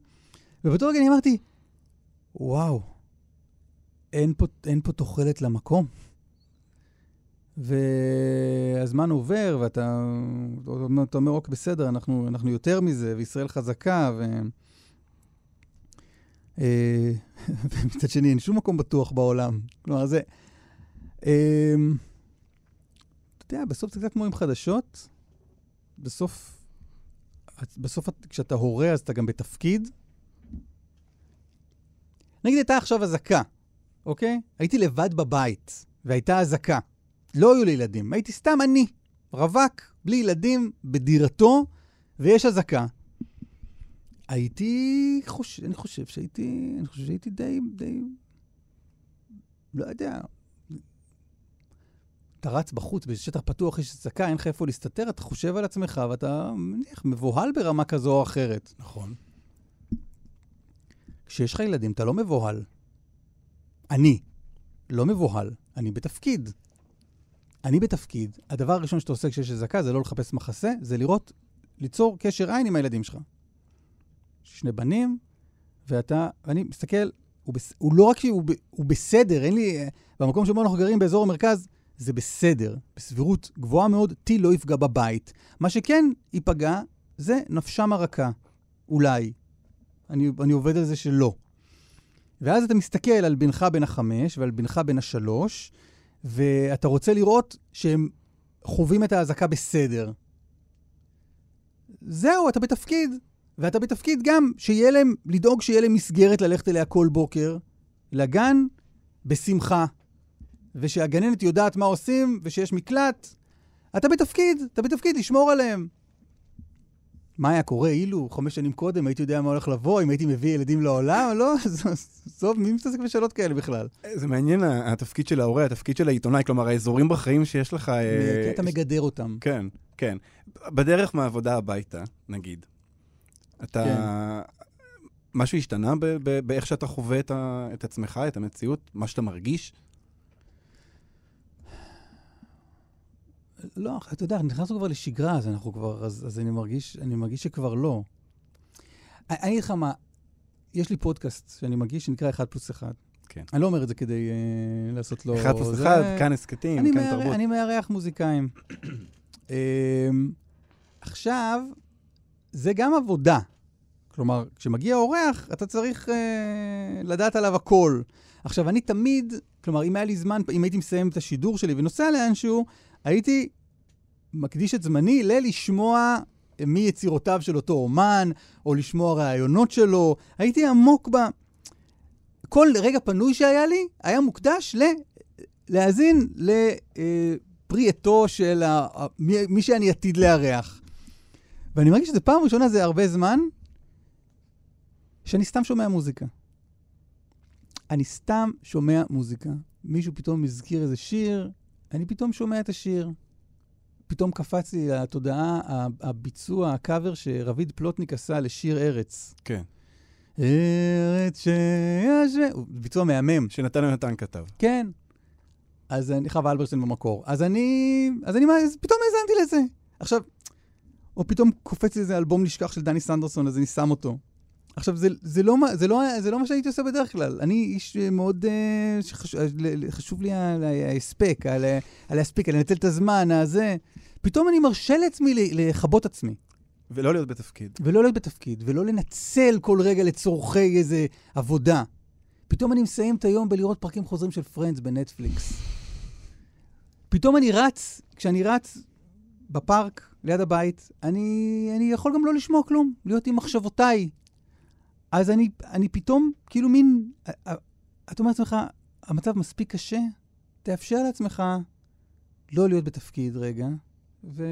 C: ובאותו רגע אני אמרתי, וואו, אין פה, אין פה תוחלת למקום. והזמן עובר, ואתה אתה אומר, אוקיי, בסדר, אנחנו, אנחנו יותר מזה, וישראל חזקה, ו... אה, [laughs] ומצד שני, אין שום מקום בטוח בעולם. כלומר, זה... אה, אתה יודע, בסוף זה קצת כמו עם חדשות. בסוף, בסוף כשאתה הורה, אז אתה גם בתפקיד. נגיד, הייתה עכשיו אזעקה. אוקיי? הייתי לבד בבית, והייתה אזעקה. לא היו לי ילדים, הייתי סתם אני, רווק, בלי ילדים, בדירתו, ויש אזעקה. הייתי, חוש... אני חושב שהייתי, אני חושב שהייתי די, די, לא יודע. אתה רץ בחוץ, בשטח פתוח יש אזעקה, אין לך איפה להסתתר, אתה חושב על עצמך ואתה, מניח, מבוהל ברמה כזו או אחרת.
B: נכון.
C: כשיש לך ילדים, אתה לא מבוהל. אני לא מבוהל, אני בתפקיד. אני בתפקיד, הדבר הראשון שאתה עושה כשיש אזעקה זה לא לחפש מחסה, זה לראות, ליצור קשר עין עם הילדים שלך. שני בנים, ואתה, אני מסתכל, הוא, בס, הוא לא רק שהוא הוא בסדר, אין לי, במקום שבו אנחנו גרים באזור המרכז, זה בסדר, בסבירות גבוהה מאוד, טיל לא יפגע בבית. מה שכן ייפגע זה נפשם הרכה, אולי. אני, אני עובד על זה שלא. ואז אתה מסתכל על בנך בן החמש ועל בנך בן השלוש, ואתה רוצה לראות שהם חווים את האזעקה בסדר. זהו, אתה בתפקיד. ואתה בתפקיד גם שיהיה להם, לדאוג שיהיה להם מסגרת ללכת אליה כל בוקר, לגן, בשמחה. ושהגננת יודעת מה עושים, ושיש מקלט. אתה בתפקיד, אתה בתפקיד לשמור עליהם. מה היה קורה אילו חמש שנים קודם הייתי יודע מה הולך לבוא, אם הייתי מביא ילדים לעולם? לא, [laughs] עזוב, מי מתעסק בשאלות כאלה בכלל?
B: זה מעניין, התפקיד של ההורה, התפקיד של העיתונאי, כלומר, האזורים בחיים שיש לך...
C: כי אתה מגדר אותם.
B: כן, כן. בדרך מהעבודה הביתה, נגיד. אתה... כן. משהו השתנה באיך שאתה חווה את עצמך, את המציאות, מה שאתה מרגיש?
C: לא, אתה יודע, נכנסנו כבר לשגרה, אז אנחנו כבר, אז, אז אני מרגיש, אני מרגיש שכבר לא. אני אגיד לך מה, יש לי פודקאסט שאני מגיש שנקרא 1 פלוס 1.
B: כן.
C: אני לא אומר את זה כדי uh, לעשות לו...
B: 1 פלוס 1, כאן הסכתים, כאן. תרבות.
C: אני מארח מוזיקאים. uh, [clears throat] עכשיו, זה גם עבודה. כלומר, כשמגיע אורח, אתה צריך uh, לדעת עליו הכל. עכשיו, אני תמיד, כלומר, אם היה לי זמן, אם הייתי מסיים את השידור שלי ונוסע לאנשהו, הייתי מקדיש את זמני ללשמוע מיצירותיו של אותו אומן, או לשמוע רעיונות שלו. הייתי עמוק ב... כל רגע פנוי שהיה לי היה מוקדש ל... להאזין לפרי עטו של ה... מי שאני עתיד לארח. ואני מרגיש שזו פעם ראשונה זה הרבה זמן שאני סתם שומע מוזיקה. אני סתם שומע מוזיקה. מישהו פתאום הזכיר איזה שיר, אני פתאום שומע את השיר. פתאום קפץ לי לתודעה הביצוע, הקאבר שרביד פלוטניק עשה לשיר ארץ.
B: כן.
C: ארץ שיש... ביצוע מהמם.
B: שנתן יונתן כתב.
C: כן. אז אני, חווה אלברשטיין במקור. אז אני, אז אני, אז פתאום האזנתי לזה. עכשיו, או פתאום קופץ לי איזה אלבום נשכח של דני סנדרסון, אז אני שם אותו. עכשיו, זה, זה, לא, זה, לא, זה לא מה שהייתי עושה בדרך כלל. אני איש מאוד... uh, שחשוב, חשוב לי ההספק, על להספיק, על לנצל את הזמן, הזה. פתאום אני מרשה לעצמי לכבות עצמי.
B: ולא להיות בתפקיד.
C: ולא להיות בתפקיד, ולא לנצל כל רגע לצורכי איזה עבודה. פתאום אני מסיים את היום בלראות פרקים חוזרים של פרנדס בנטפליקס. פתאום אני רץ, כשאני רץ בפארק ליד הבית, אני, אני יכול גם לא לשמוע כלום, להיות עם מחשבותיי, אז אני, אני פתאום, כאילו מין, אתה אומר לעצמך, המצב מספיק קשה, תאפשר לעצמך לא להיות בתפקיד רגע, ו...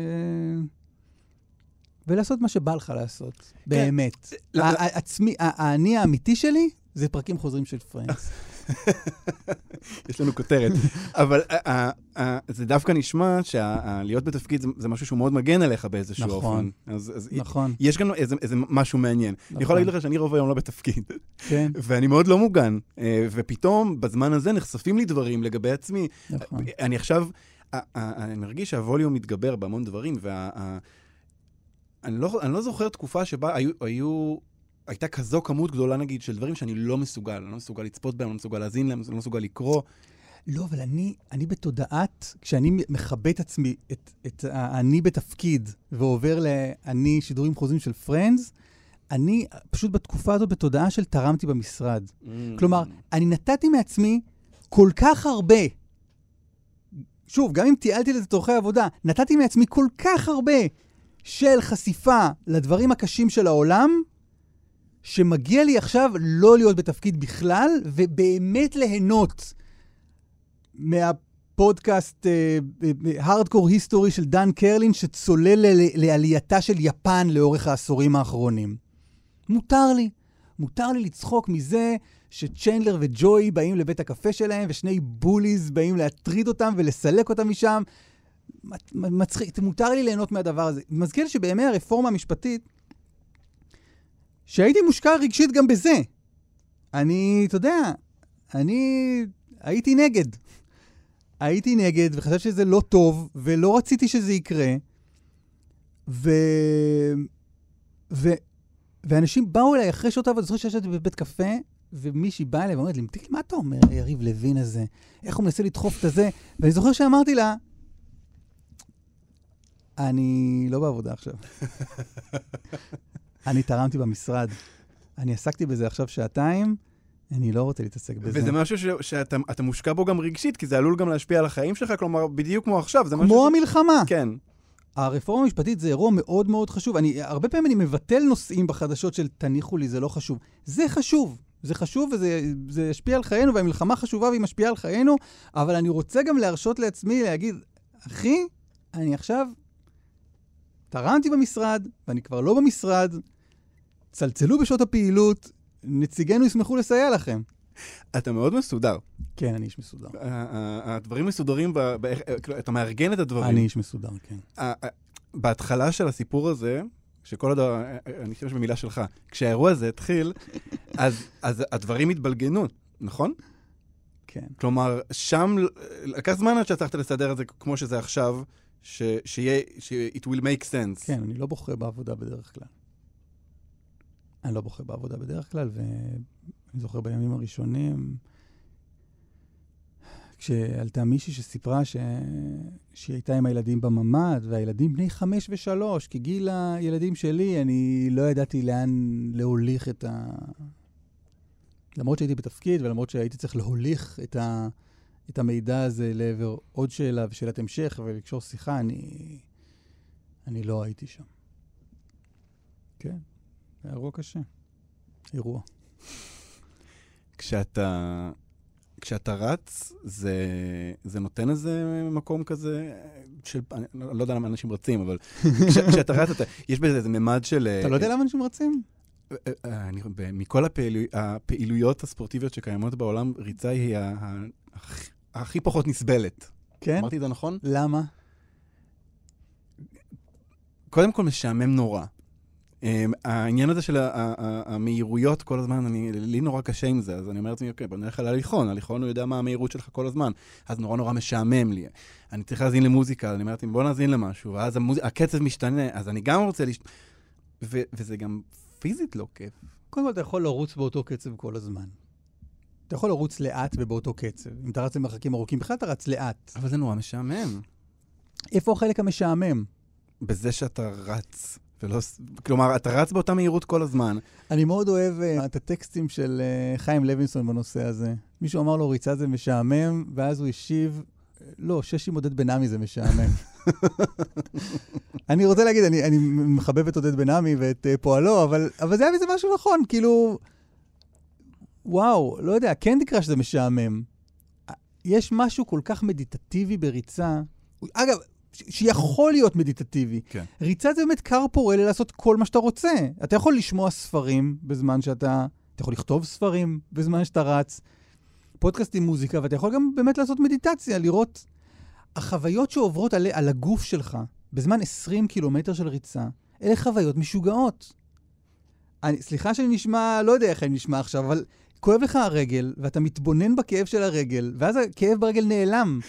C: ולעשות מה שבא לך לעשות, כן. באמת. העצמי, האני האמיתי שלי זה פרקים חוזרים של פרנדס. [laughs]
B: יש לנו כותרת. אבל אה, אה, זה דווקא נשמע שלהיות בתפקיד זה משהו שהוא מאוד מגן עליך באיזשהו נכון, אופן.
C: אז נכון.
B: יש גם איזה משהו מעניין. אני יכול להגיד לך שאני רוב היום לא בתפקיד.
C: כן. [laughs]
B: ואני מאוד לא מוגן. אה, ופתאום, בזמן הזה נחשפים לי דברים לגבי עצמי. נכון. אני עכשיו, אני מרגיש שהווליום מתגבר בהמון דברים, וה... אני לא, אני לא זוכר תקופה שבה היו, היו הייתה כזו כמות גדולה, נגיד, של דברים שאני לא מסוגל. אני לא מסוגל לצפות בהם, אני לא מסוגל להאזין להם, אני לא מסוגל לקרוא.
C: לא, אבל אני, אני בתודעת, כשאני מכבה את עצמי, את, את האני בתפקיד, ועובר לאני שידורים חוזרים של פרנדס, אני פשוט בתקופה הזאת בתודעה של תרמתי במשרד. Mm. כלומר, אני נתתי מעצמי כל כך הרבה. שוב, גם אם תיעלתי לזה תורכי עבודה, נתתי מעצמי כל כך הרבה של חשיפה לדברים הקשים של העולם, שמגיע לי עכשיו לא להיות בתפקיד בכלל, ובאמת ליהנות מהפודקאסט הארדקור uh, היסטורי של דן קרלין, שצולל לעלייתה של יפן לאורך העשורים האחרונים. מותר לי. מותר לי לצחוק מזה שצ'יינלר וג'וי באים לבית הקפה שלהם, ושני בוליז באים להטריד אותם ולסלק אותם משם. מצחיק, מותר לי ליהנות מהדבר הזה. מזכיר שבימי הרפורמה המשפטית, שהייתי מושקע רגשית גם בזה. אני, אתה יודע, אני הייתי נגד. הייתי נגד וחשבתי שזה לא טוב, ולא רציתי שזה יקרה. ו... ו... ואנשים באו אליי אחרי שעות העבודה, זוכר שישבתי בבית קפה, ומישהי באה אליי ואומרת לי, מה אתה אומר, יריב לוין הזה? איך הוא מנסה לדחוף את הזה? ואני זוכר שאמרתי לה, אני לא בעבודה עכשיו. [laughs] אני תרמתי במשרד. אני עסקתי בזה עכשיו שעתיים, אני לא רוצה להתעסק בזה.
B: וזה משהו ש, שאתה אתה מושקע בו גם רגשית, כי זה עלול גם להשפיע על החיים שלך, כלומר, בדיוק כמו עכשיו, זה משהו...
C: כמו
B: ש...
C: המלחמה.
B: כן.
C: הרפורמה המשפטית זה אירוע מאוד מאוד חשוב. אני, הרבה פעמים אני מבטל נושאים בחדשות של תניחו לי, זה לא חשוב. זה חשוב. זה חשוב וזה זה ישפיע על חיינו, והמלחמה חשובה והיא משפיעה על חיינו, אבל אני רוצה גם להרשות לעצמי להגיד, אחי, אני עכשיו תרמתי במשרד, ואני כבר לא במשרד, צלצלו בשעות הפעילות, נציגינו ישמחו לסייע לכם.
B: אתה מאוד מסודר.
C: כן, אני איש מסודר.
B: הדברים מסודרים, כאילו, אתה מארגן את הדברים.
C: אני איש מסודר, כן.
B: בהתחלה של הסיפור הזה, שכל עוד, ה- אני אשתמש במילה שלך, כשהאירוע הזה התחיל, [laughs] אז, אז הדברים התבלגנו, נכון?
C: כן.
B: כלומר, שם לקח זמן עד שהצלחת לסדר את זה כמו שזה עכשיו, ש, שיהיה, ש- it will make sense.
C: כן, אני לא בוחר בעבודה בדרך כלל. אני לא בוחר בעבודה בדרך כלל, ואני זוכר בימים הראשונים, כשעלתה מישהי שסיפרה ש... שהיא הייתה עם הילדים בממ"ד, והילדים בני חמש ושלוש, כי גיל הילדים שלי, אני לא ידעתי לאן להוליך את ה... למרות שהייתי בתפקיד, ולמרות שהייתי צריך להוליך את, ה... את המידע הזה לעבר עוד שאלה ושאלת המשך ולקשור שיחה, אני, אני לא הייתי שם. כן, היה אירוע קשה. אירוע.
B: כשאתה, כשאתה רץ, זה, זה נותן איזה מקום כזה של, אני לא יודע למה אנשים רצים, אבל כש, [laughs] כשאתה רץ, אתה, יש בזה איזה ממד של...
C: אתה לא יודע למה אנשים רצים?
B: אה, אה, אני, ב- מכל הפעילו, הפעילויות הספורטיביות שקיימות בעולם, ריצה היא ה, הכי- פחות נסבלת.
C: כן?
B: אמרתי את זה נכון?
C: למה?
B: קודם כל משעמם נורא. Um, העניין הזה של המהירויות כל הזמן, אני, לי נורא קשה עם זה, אז אני אומר לעצמי, אוקיי, בוא נלך על הליכון, הליכון הוא יודע מה המהירות שלך כל הזמן, אז נורא נורא משעמם לי. אני צריך להאזין למוזיקה, אז אני אומר לעצמי, בוא נאזין למשהו, ואז המוז... הקצב משתנה, אז אני גם רוצה לש... ו- וזה גם פיזית לא כיף.
C: קודם כל, אתה יכול לרוץ באותו קצב כל הזמן. אתה יכול לרוץ לאט ובאותו קצב. אם אתה רץ במרחקים ארוכים, בכלל אתה רץ לאט.
B: אבל זה נורא משעמם.
C: איפה החלק המשעמם?
B: בזה שאתה רץ, ולא... כלומר, אתה רץ באותה מהירות כל הזמן.
C: אני מאוד אוהב uh, את הטקסטים של uh, חיים לוינסון בנושא הזה. מישהו אמר לו, ריצה זה משעמם, ואז הוא השיב, לא, שש עם עודד בן עמי זה משעמם. [laughs] אני רוצה להגיד, אני, אני מחבב את עודד בן עמי ואת uh, פועלו, אבל, אבל זה היה בזה משהו נכון, כאילו, וואו, לא יודע, קנדי קראש זה משעמם. יש משהו כל כך מדיטטיבי בריצה. אגב, שיכול להיות מדיטטיבי.
B: כן.
C: ריצה זה באמת כר פורה לעשות כל מה שאתה רוצה. אתה יכול לשמוע ספרים בזמן שאתה... אתה יכול לכתוב ספרים בזמן שאתה רץ, פודקאסט עם מוזיקה, ואתה יכול גם באמת לעשות מדיטציה, לראות... החוויות שעוברות על, על הגוף שלך בזמן 20 קילומטר של ריצה, אלה חוויות משוגעות. אני, סליחה שאני נשמע, לא יודע איך אני נשמע עכשיו, אבל כואב לך הרגל, ואתה מתבונן בכאב של הרגל, ואז הכאב ברגל נעלם.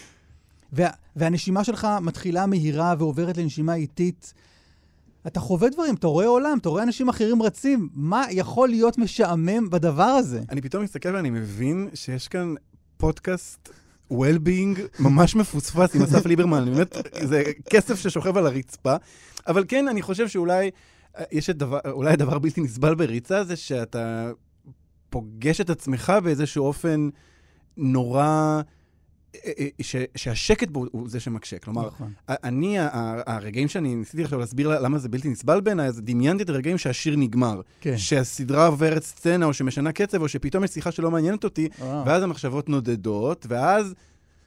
C: וה, והנשימה שלך מתחילה מהירה ועוברת לנשימה איטית. אתה חווה דברים, אתה רואה עולם, אתה רואה אנשים אחרים רצים. מה יכול להיות משעמם בדבר הזה?
B: אני פתאום מסתכל ואני מבין שיש כאן פודקאסט well-being ממש מפוספס עם אסף ליברמן, באמת, זה כסף ששוכב על הרצפה. אבל כן, אני חושב שאולי אה, יש את דבר, אולי הדבר בלתי נסבל בריצה זה שאתה פוגש את עצמך באיזשהו אופן נורא, אה, אה, ש, שהשקט בו הוא זה שמקשה. כלומר,
C: נכון.
B: אני, הרגעים שאני ניסיתי עכשיו להסביר למה זה בלתי נסבל בעיניי, אז דמיינתי את הרגעים שהשיר נגמר.
C: כן.
B: שהסדרה עוברת סצנה, או שמשנה קצב, או שפתאום יש שיחה שלא מעניינת אותי,
C: וואו.
B: ואז המחשבות נודדות, ואז...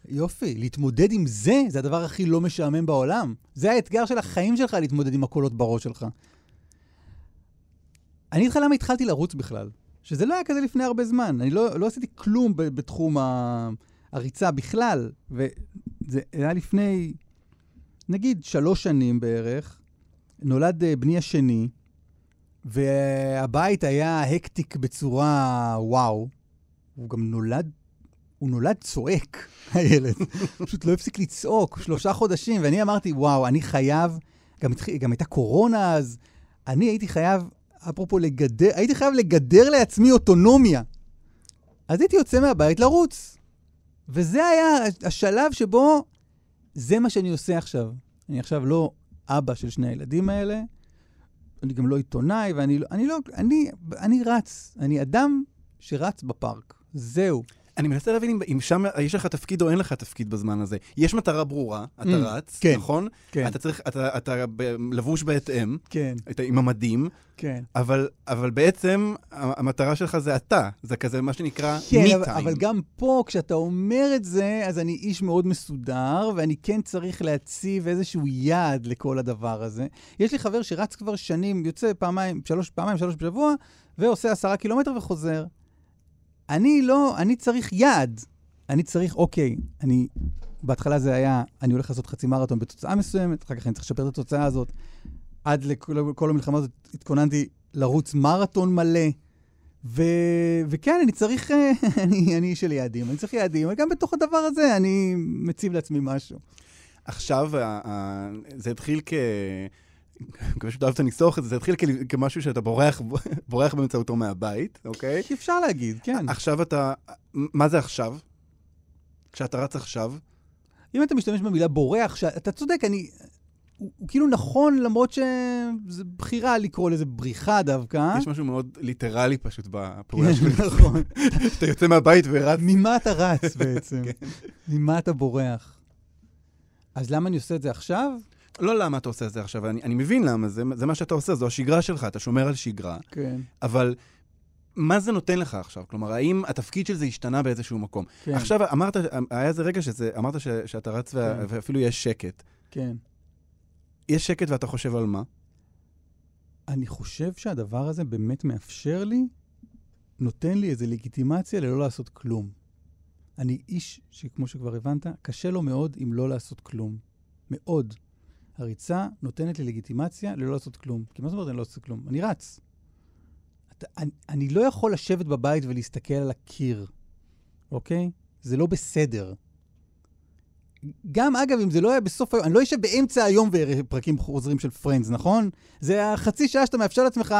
C: יופי, להתמודד עם זה, זה הדבר הכי לא משעמם בעולם. זה האתגר של החיים שלך, להתמודד עם הקולות בראש שלך. אני אגיד לך למה התחלתי לרוץ בכלל. שזה לא היה כזה לפני הרבה זמן. אני לא, לא עשיתי כלום ב- בתחום הריצה בכלל. וזה היה לפני, נגיד, שלוש שנים בערך. נולד אה, בני השני, והבית היה הקטיק בצורה וואו. הוא גם נולד הוא נולד צועק, [laughs] הילד. פשוט לא הפסיק לצעוק שלושה חודשים, ואני אמרתי, וואו, אני חייב, גם, התח... גם הייתה קורונה אז, אני הייתי חייב, אפרופו לגדר, הייתי חייב לגדר לעצמי אוטונומיה. אז הייתי יוצא מהבית לרוץ. וזה היה השלב שבו, זה מה שאני עושה עכשיו. אני עכשיו לא אבא של שני הילדים האלה, אני גם לא עיתונאי, ואני לא... אני, לא, אני, אני רץ, אני אדם שרץ בפארק. זהו.
B: אני מנסה להבין אם, אם שם יש לך תפקיד או אין לך תפקיד בזמן הזה. יש מטרה ברורה, אתה
C: Mm,
B: רץ,
C: כן,
B: נכון?
C: כן,
B: אתה צריך, אתה, אתה לבוש בהתאם,
C: כן,
B: אתה עם המדים,
C: כן.
B: אבל, אבל בעצם המטרה שלך זה אתה. זה כזה מה שנקרא
C: כן,
B: me
C: אבל. אבל גם פה, כשאתה אומר את זה, אז אני איש מאוד מסודר, ואני כן צריך להציב איזשהו יעד לכל הדבר הזה. יש לי חבר שרץ כבר שנים, יוצא פעמיים, שלוש, פעמיים, שלוש בשבוע, ועושה עשרה קילומטר וחוזר. אני לא, אני צריך יעד. אני צריך, אוקיי, אני, בהתחלה זה היה, אני הולך לעשות חצי מרתון בתוצאה מסוימת, אחר כך אני צריך לשפר את התוצאה הזאת. עד לכל כל המלחמה הזאת התכוננתי לרוץ מרתון מלא. ו... וכן, אני צריך, אה, [laughs] אני, אני של יעדים, אני צריך יעדים, וגם בתוך הדבר הזה אני מציב לעצמי משהו.
B: עכשיו, זה התחיל כ... מקווה שאתה אוהב את הניסוח הזה, זה התחיל כמשהו שאתה בורח, בורח באמצעותו מהבית, אוקיי?
C: אפשר להגיד, כן.
B: עכשיו אתה... מה זה עכשיו? כשאתה רץ עכשיו?
C: אם אתה משתמש במילה בורח, ש... אתה צודק, אני... הוא, הוא כאילו נכון, למרות שזו בחירה לקרוא לזה בריחה דווקא.
B: יש משהו מאוד ליטרלי פשוט בפעולה
C: כן,
B: שלי.
C: נכון. [laughs]
B: אתה יוצא מהבית ורץ.
C: ממה אתה רץ בעצם? [laughs]
B: כן.
C: ממה אתה בורח? אז למה אני עושה את זה עכשיו?
B: לא למה אתה עושה את זה עכשיו, אני, אני מבין למה, זה, זה מה שאתה עושה, זו השגרה שלך, אתה שומר על שגרה,
C: כן.
B: אבל מה זה נותן לך עכשיו? כלומר, האם התפקיד של זה השתנה באיזשהו מקום?
C: כן,
B: עכשיו, אמרת, היה איזה רגע שזה, אמרת ש, שאתה רץ וה,
C: כן.
B: ואפילו יש שקט.
C: כן.
B: יש שקט ואתה חושב על מה?
C: אני חושב שהדבר הזה באמת מאפשר לי, נותן לי איזו לגיטימציה ללא לעשות כלום. אני איש שכמו שכבר הבנת, קשה לו מאוד אם לא לעשות כלום. מאוד. הריצה נותנת לי לגיטימציה ללא לעשות כלום. כי מה זאת אומרת אני לא עושה כלום? אני רץ. אתה, אני, אני לא יכול לשבת בבית ולהסתכל על הקיר, אוקיי? זה לא בסדר. גם, אגב, אם זה לא היה בסוף היום, אני לא אשב באמצע היום ואראה פרקים חוזרים של פרנדס, נכון? זה החצי שעה שאתה מאפשר לעצמך,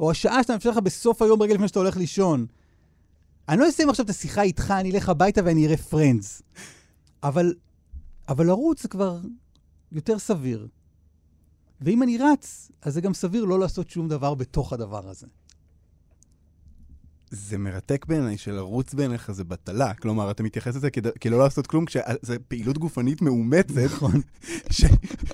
C: או השעה שאתה מאפשר לך בסוף היום ברגע לפני שאתה הולך לישון. אני לא אסיים עכשיו את השיחה איתך, אני אלך הביתה ואני אראה פרנדס. אבל, אבל לרוץ זה כבר יותר סביר. ואם אני רץ, אז זה גם סביר לא לעשות שום דבר בתוך הדבר הזה.
B: זה מרתק בעיניי שלרוץ בעיניך זה בטלה. כלומר, אתה מתייחס לזה כד... כלא לעשות כלום, כשזו פעילות גופנית מאומצת,
C: נכון.
B: ש...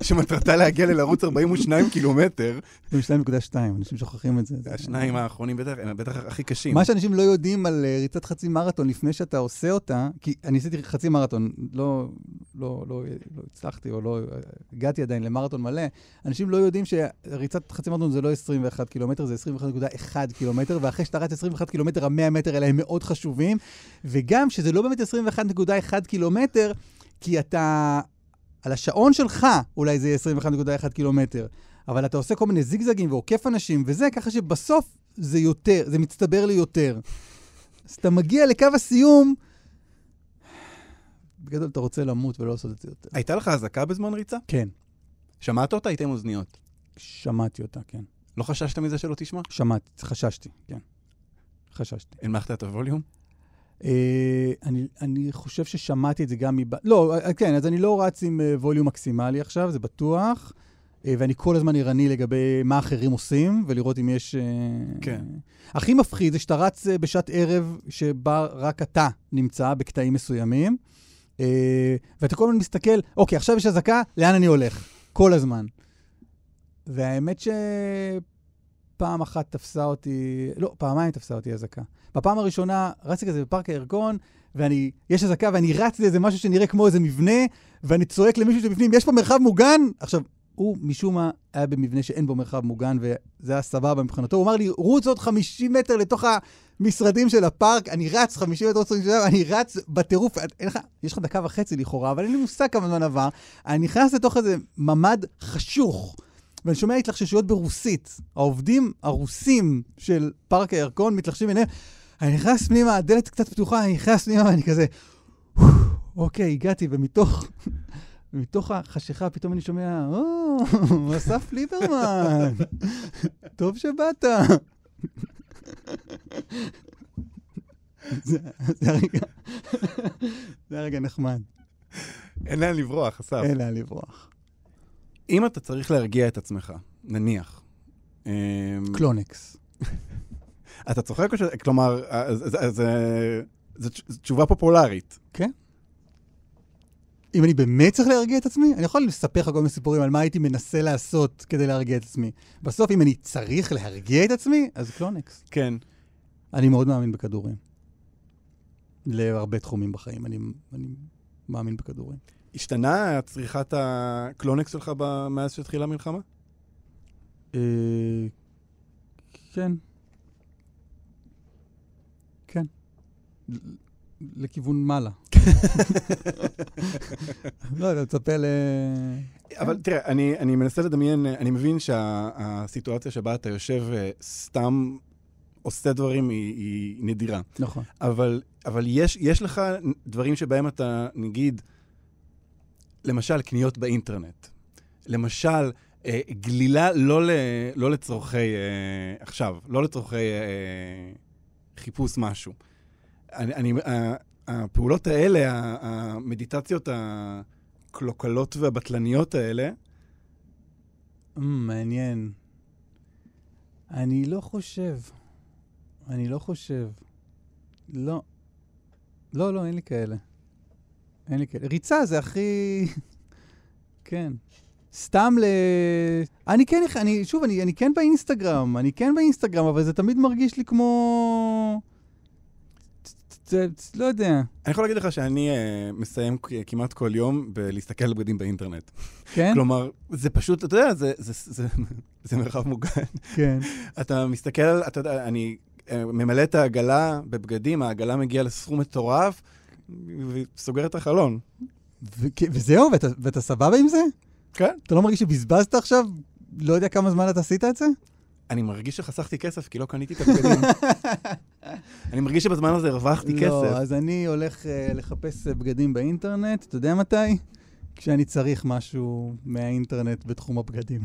B: שמטרתה להגיע ללרוץ 42 קילומטר.
C: זה 2.2, אנשים שוכחים את זה.
B: זה השניים האחרונים בטח, הם בטח הכי קשים.
C: מה שאנשים לא יודעים על אה, ריצת חצי מרתון לפני שאתה עושה אותה, כי אני עשיתי חצי מרתון, לא, לא, לא, לא הצלחתי או לא אה, הגעתי עדיין למרתון מלא, אנשים לא יודעים שריצת חצי מרתון זה לא 21 קילומטר, זה 21.1 קילומטר, ואחרי שאתה רץ 21 קילומטר, ה-100 מטר האלה הם מאוד חשובים, וגם שזה לא באמת 21.1 קילומטר, כי אתה, על השעון שלך אולי זה יהיה 21.1 קילומטר, אבל אתה עושה כל מיני זיגזגים ועוקף אנשים וזה, ככה שבסוף זה יותר, זה מצטבר לי יותר. אז אתה מגיע לקו הסיום, בגדול אתה רוצה למות ולא לעשות את זה יותר.
B: הייתה לך אזעקה בזמן ריצה?
C: כן,
B: שמעת אותה? היית עם אוזניות.
C: שמעתי אותה, כן.
B: לא חששת מזה שלא תשמע?
C: שמעתי, חששתי, כן. חששתי.
B: הנמכת את הווליום?
C: אה, אני, אני חושב ששמעתי את זה גם מב... לא, אה, כן, אז אני לא רץ עם אה, ווליום מקסימלי עכשיו, זה בטוח. ואני כל הזמן ערני לגבי מה אחרים עושים, ולראות אם יש...
B: כן.
C: הכי מפחיד זה שאתה רץ בשעת ערב שבה רק אתה נמצא בקטעים מסוימים, ואתה כל הזמן מסתכל, אוקיי, עכשיו יש אזעקה, לאן אני הולך? כל הזמן. והאמת שפעם אחת תפסה אותי, לא, פעמיים תפסה אותי אזעקה. בפעם הראשונה רצתי כזה בפארק הירקון, ואני, יש אזעקה ואני רץ לאיזה משהו שנראה כמו איזה מבנה, ואני צועק למישהו שבפנים, יש פה מרחב מוגן? עכשיו, הוא משום מה היה במבנה שאין בו מרחב מוגן, וזה היה סבבה מבחינתו. הוא אמר לי, רוץ עוד 50 מטר לתוך המשרדים של הפארק, אני רץ 50 מטר, עוד 50 מטר, אני רץ בטירוף. אין לך, יש לך דקה וחצי לכאורה, אבל אין לי מושג כמה זמן עבר. אני נכנס לתוך איזה ממ"ד חשוך. ואני שומע התלחששויות ברוסית. העובדים הרוסים של פארק הירקון מתלחשים ביניהם. אני נכנס פנימה, הדלת קצת פתוחה, אני נכנס פנימה ואני כזה, אוקיי, הגעתי, ומתוך... [laughs] מתוך החשיכה פתאום אני שומע, או, אסף ליברמן, טוב שבאת. זה הרגע, זה הרגע נחמד,
B: אין לאן לברוח, אסף.
C: אין לאן לברוח.
B: אם אתה צריך להרגיע את עצמך, נניח, אמ,
C: קלונקס. [laughs]
B: אתה צוחק או ש... כלומר, אה, זה- זו זו תשובה פופולרית.
C: אם אני באמת צריך להרגיע את עצמי, אני יכול לספר לך כל מיני סיפורים על מה הייתי מנסה לעשות כדי להרגיע את עצמי. בסוף, אם אני צריך להרגיע את עצמי, אז קלונקס.
B: כן.
C: אני מאוד מאמין בכדורים. להרבה תחומים בחיים, אני, אני מאמין בכדורים.
B: השתנה צריכת הקלונקס שלך מאז שהתחילה המלחמה?
C: אה, כן. כן. לכיוון מעלה. [laughs] לא, אתה מצפה ל...
B: אבל תראה, אני, אני מנסה לדמיין, אני מבין שהסיטואציה שבה אתה יושב אה, סתם עושה דברים היא, היא נדירה.
C: נכון.
B: אבל, אבל יש, יש לך דברים שבהם אתה, נגיד, למשל, קניות באינטרנט. למשל, אה, גלילה לא, ל, לא לצורכי, אה, עכשיו, לא לצורכי אה, חיפוש משהו. אני, אני, ה- הפעולות האלה, המדיטציות הקלוקלות והבטלניות האלה,
C: Mm, מעניין. אני לא חושב. אני לא חושב. לא. לא, לא, אין לי כאלה. אין לי כאלה. ריצה זה הכי... [laughs] כן. סתם ל... אני כן, אני, שוב, אני, אני כן באינסטגרם, אני כן באינסטגרם, אבל זה תמיד מרגיש לי כמו... זה- זה- לא יודע.
B: אני יכול להגיד לך שאני uh, מסיים כמעט כל יום בלהסתכל על בגדים באינטרנט.
C: כן?
B: כלומר, זה פשוט, אתה יודע, זה, זה, זה, [laughs] זה מרחב מוגן.
C: כן. [laughs]
B: אתה מסתכל אתה יודע, אני אה, ממלא את העגלה בבגדים, העגלה מגיעה לסכום מטורף, וסוגר את החלון.
C: וזהו, ואתה, ואתה סבבה עם זה?
B: כן.
C: אתה לא מרגיש שבזבזת עכשיו? לא יודע כמה זמן אתה עשית את זה?
B: אני מרגיש שחסכתי כסף כי לא קניתי את הבגדים. [laughs] אני מרגיש שבזמן הזה הרווחתי
C: לא,
B: כסף.
C: אז אני הולך uh, לחפש uh, בגדים באינטרנט, אתה יודע מתי? כשאני צריך משהו מהאינטרנט בתחום הבגדים.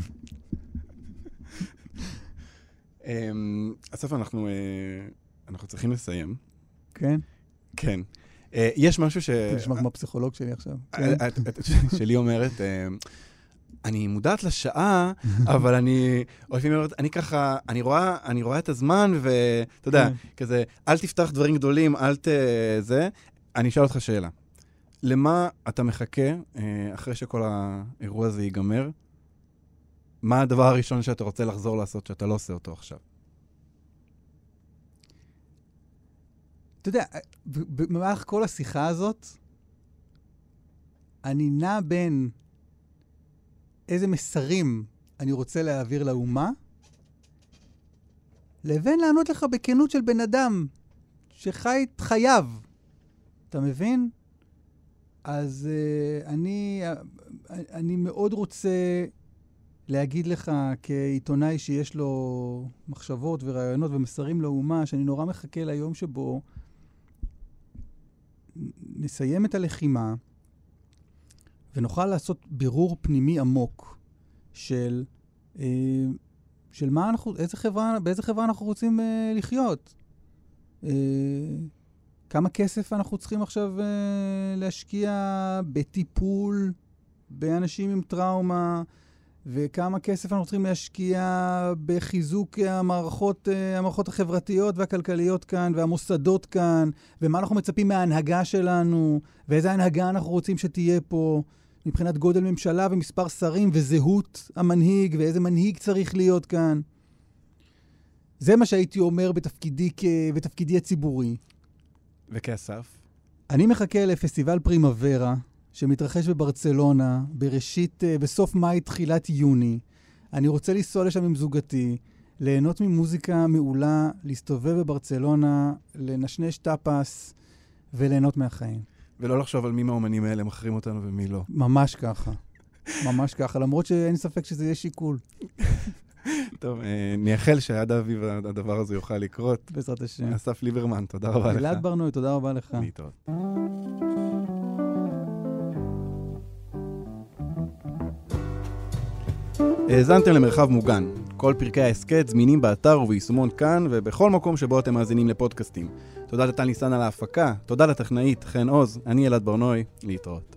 B: אמ, אסף, אנחנו, אה, אנחנו צריכים לסיים.
C: כן?
B: כן. אה, יש משהו ש...
C: זה נשמע כמו הפסיכולוג שלי עכשיו.
B: אה, את- שלי אומרת, אה, אני מודעת לשעה, [laughs] אבל אני, או לפעמים אומרת, אני ככה, אני רואה, אני רואה את הזמן, ואתה יודע,
C: כן.
B: כזה, אל תפתח דברים גדולים, אל ת... זה. אני אשאל אותך שאלה. למה אתה מחכה אה, אחרי שכל האירוע הזה ייגמר? מה הדבר הראשון שאתה רוצה לחזור לעשות שאתה לא עושה אותו עכשיו?
C: אתה יודע, במהלך כל השיחה הזאת, אני נע בין איזה מסרים אני רוצה להעביר לאומה, לבין לענות לך בכנות של בן אדם שחי את חייו. אתה מבין? אז uh, אני, uh, אני מאוד רוצה להגיד לך כעיתונאי שיש לו מחשבות ורעיונות ומסרים לאומה, שאני נורא מחכה ליום שבו נסיים את הלחימה ונוכל לעשות בירור פנימי עמוק של, אה, של מה אנחנו, איזה חברה, באיזה חברה אנחנו רוצים אה, לחיות. אה, כמה כסף אנחנו צריכים עכשיו להשקיע בטיפול באנשים עם טראומה, וכמה כסף אנחנו צריכים להשקיע בחיזוק המערכות, אה, המערכות החברתיות והכלכליות כאן, והמוסדות כאן, ומה אנחנו מצפים מההנהגה שלנו, ואיזה הנהגה אנחנו רוצים שתהיה פה, מבחינת גודל ממשלה ומספר שרים וזהות המנהיג, ואיזה מנהיג צריך להיות כאן. זה מה שהייתי אומר בתפקידי, כ... בתפקידי הציבורי.
B: וכאסף?
C: אני מחכה לפסטיבל פרימוורה, שמתרחש בברצלונה, בראשית, אה, בסוף מאי, תחילת יוני. אני רוצה לנסוע לשם עם זוגתי, ליהנות ממוזיקה מעולה, להסתובב בברצלונה, לנשנש טאפס וליהנות מהחיים.
B: ולא לחשוב על מי מהאומנים האלה מכרים אותנו ומי לא.
C: ממש ככה. ממש ככה, למרות שאין ספק שזה יהיה שיקול,
B: טוב, אה, נייחל שעד האביב הדבר הזה יוכל לקרות.
C: בעזרת השם.
B: אסף ליברמן, תודה רבה לך.
C: אלעד ברנועי, תודה רבה לך.
B: להתראות. האזנתם למרחב מוגן. כל פרקי ההסכת זמינים באתר וביישומון כאן ובכל מקום שבו אתם מאזינים לפודקאסטים. תודה לטל ניסן על ההפקה, תודה לטכנאית חן עוז, אני אלעד ברנועי, להתראות.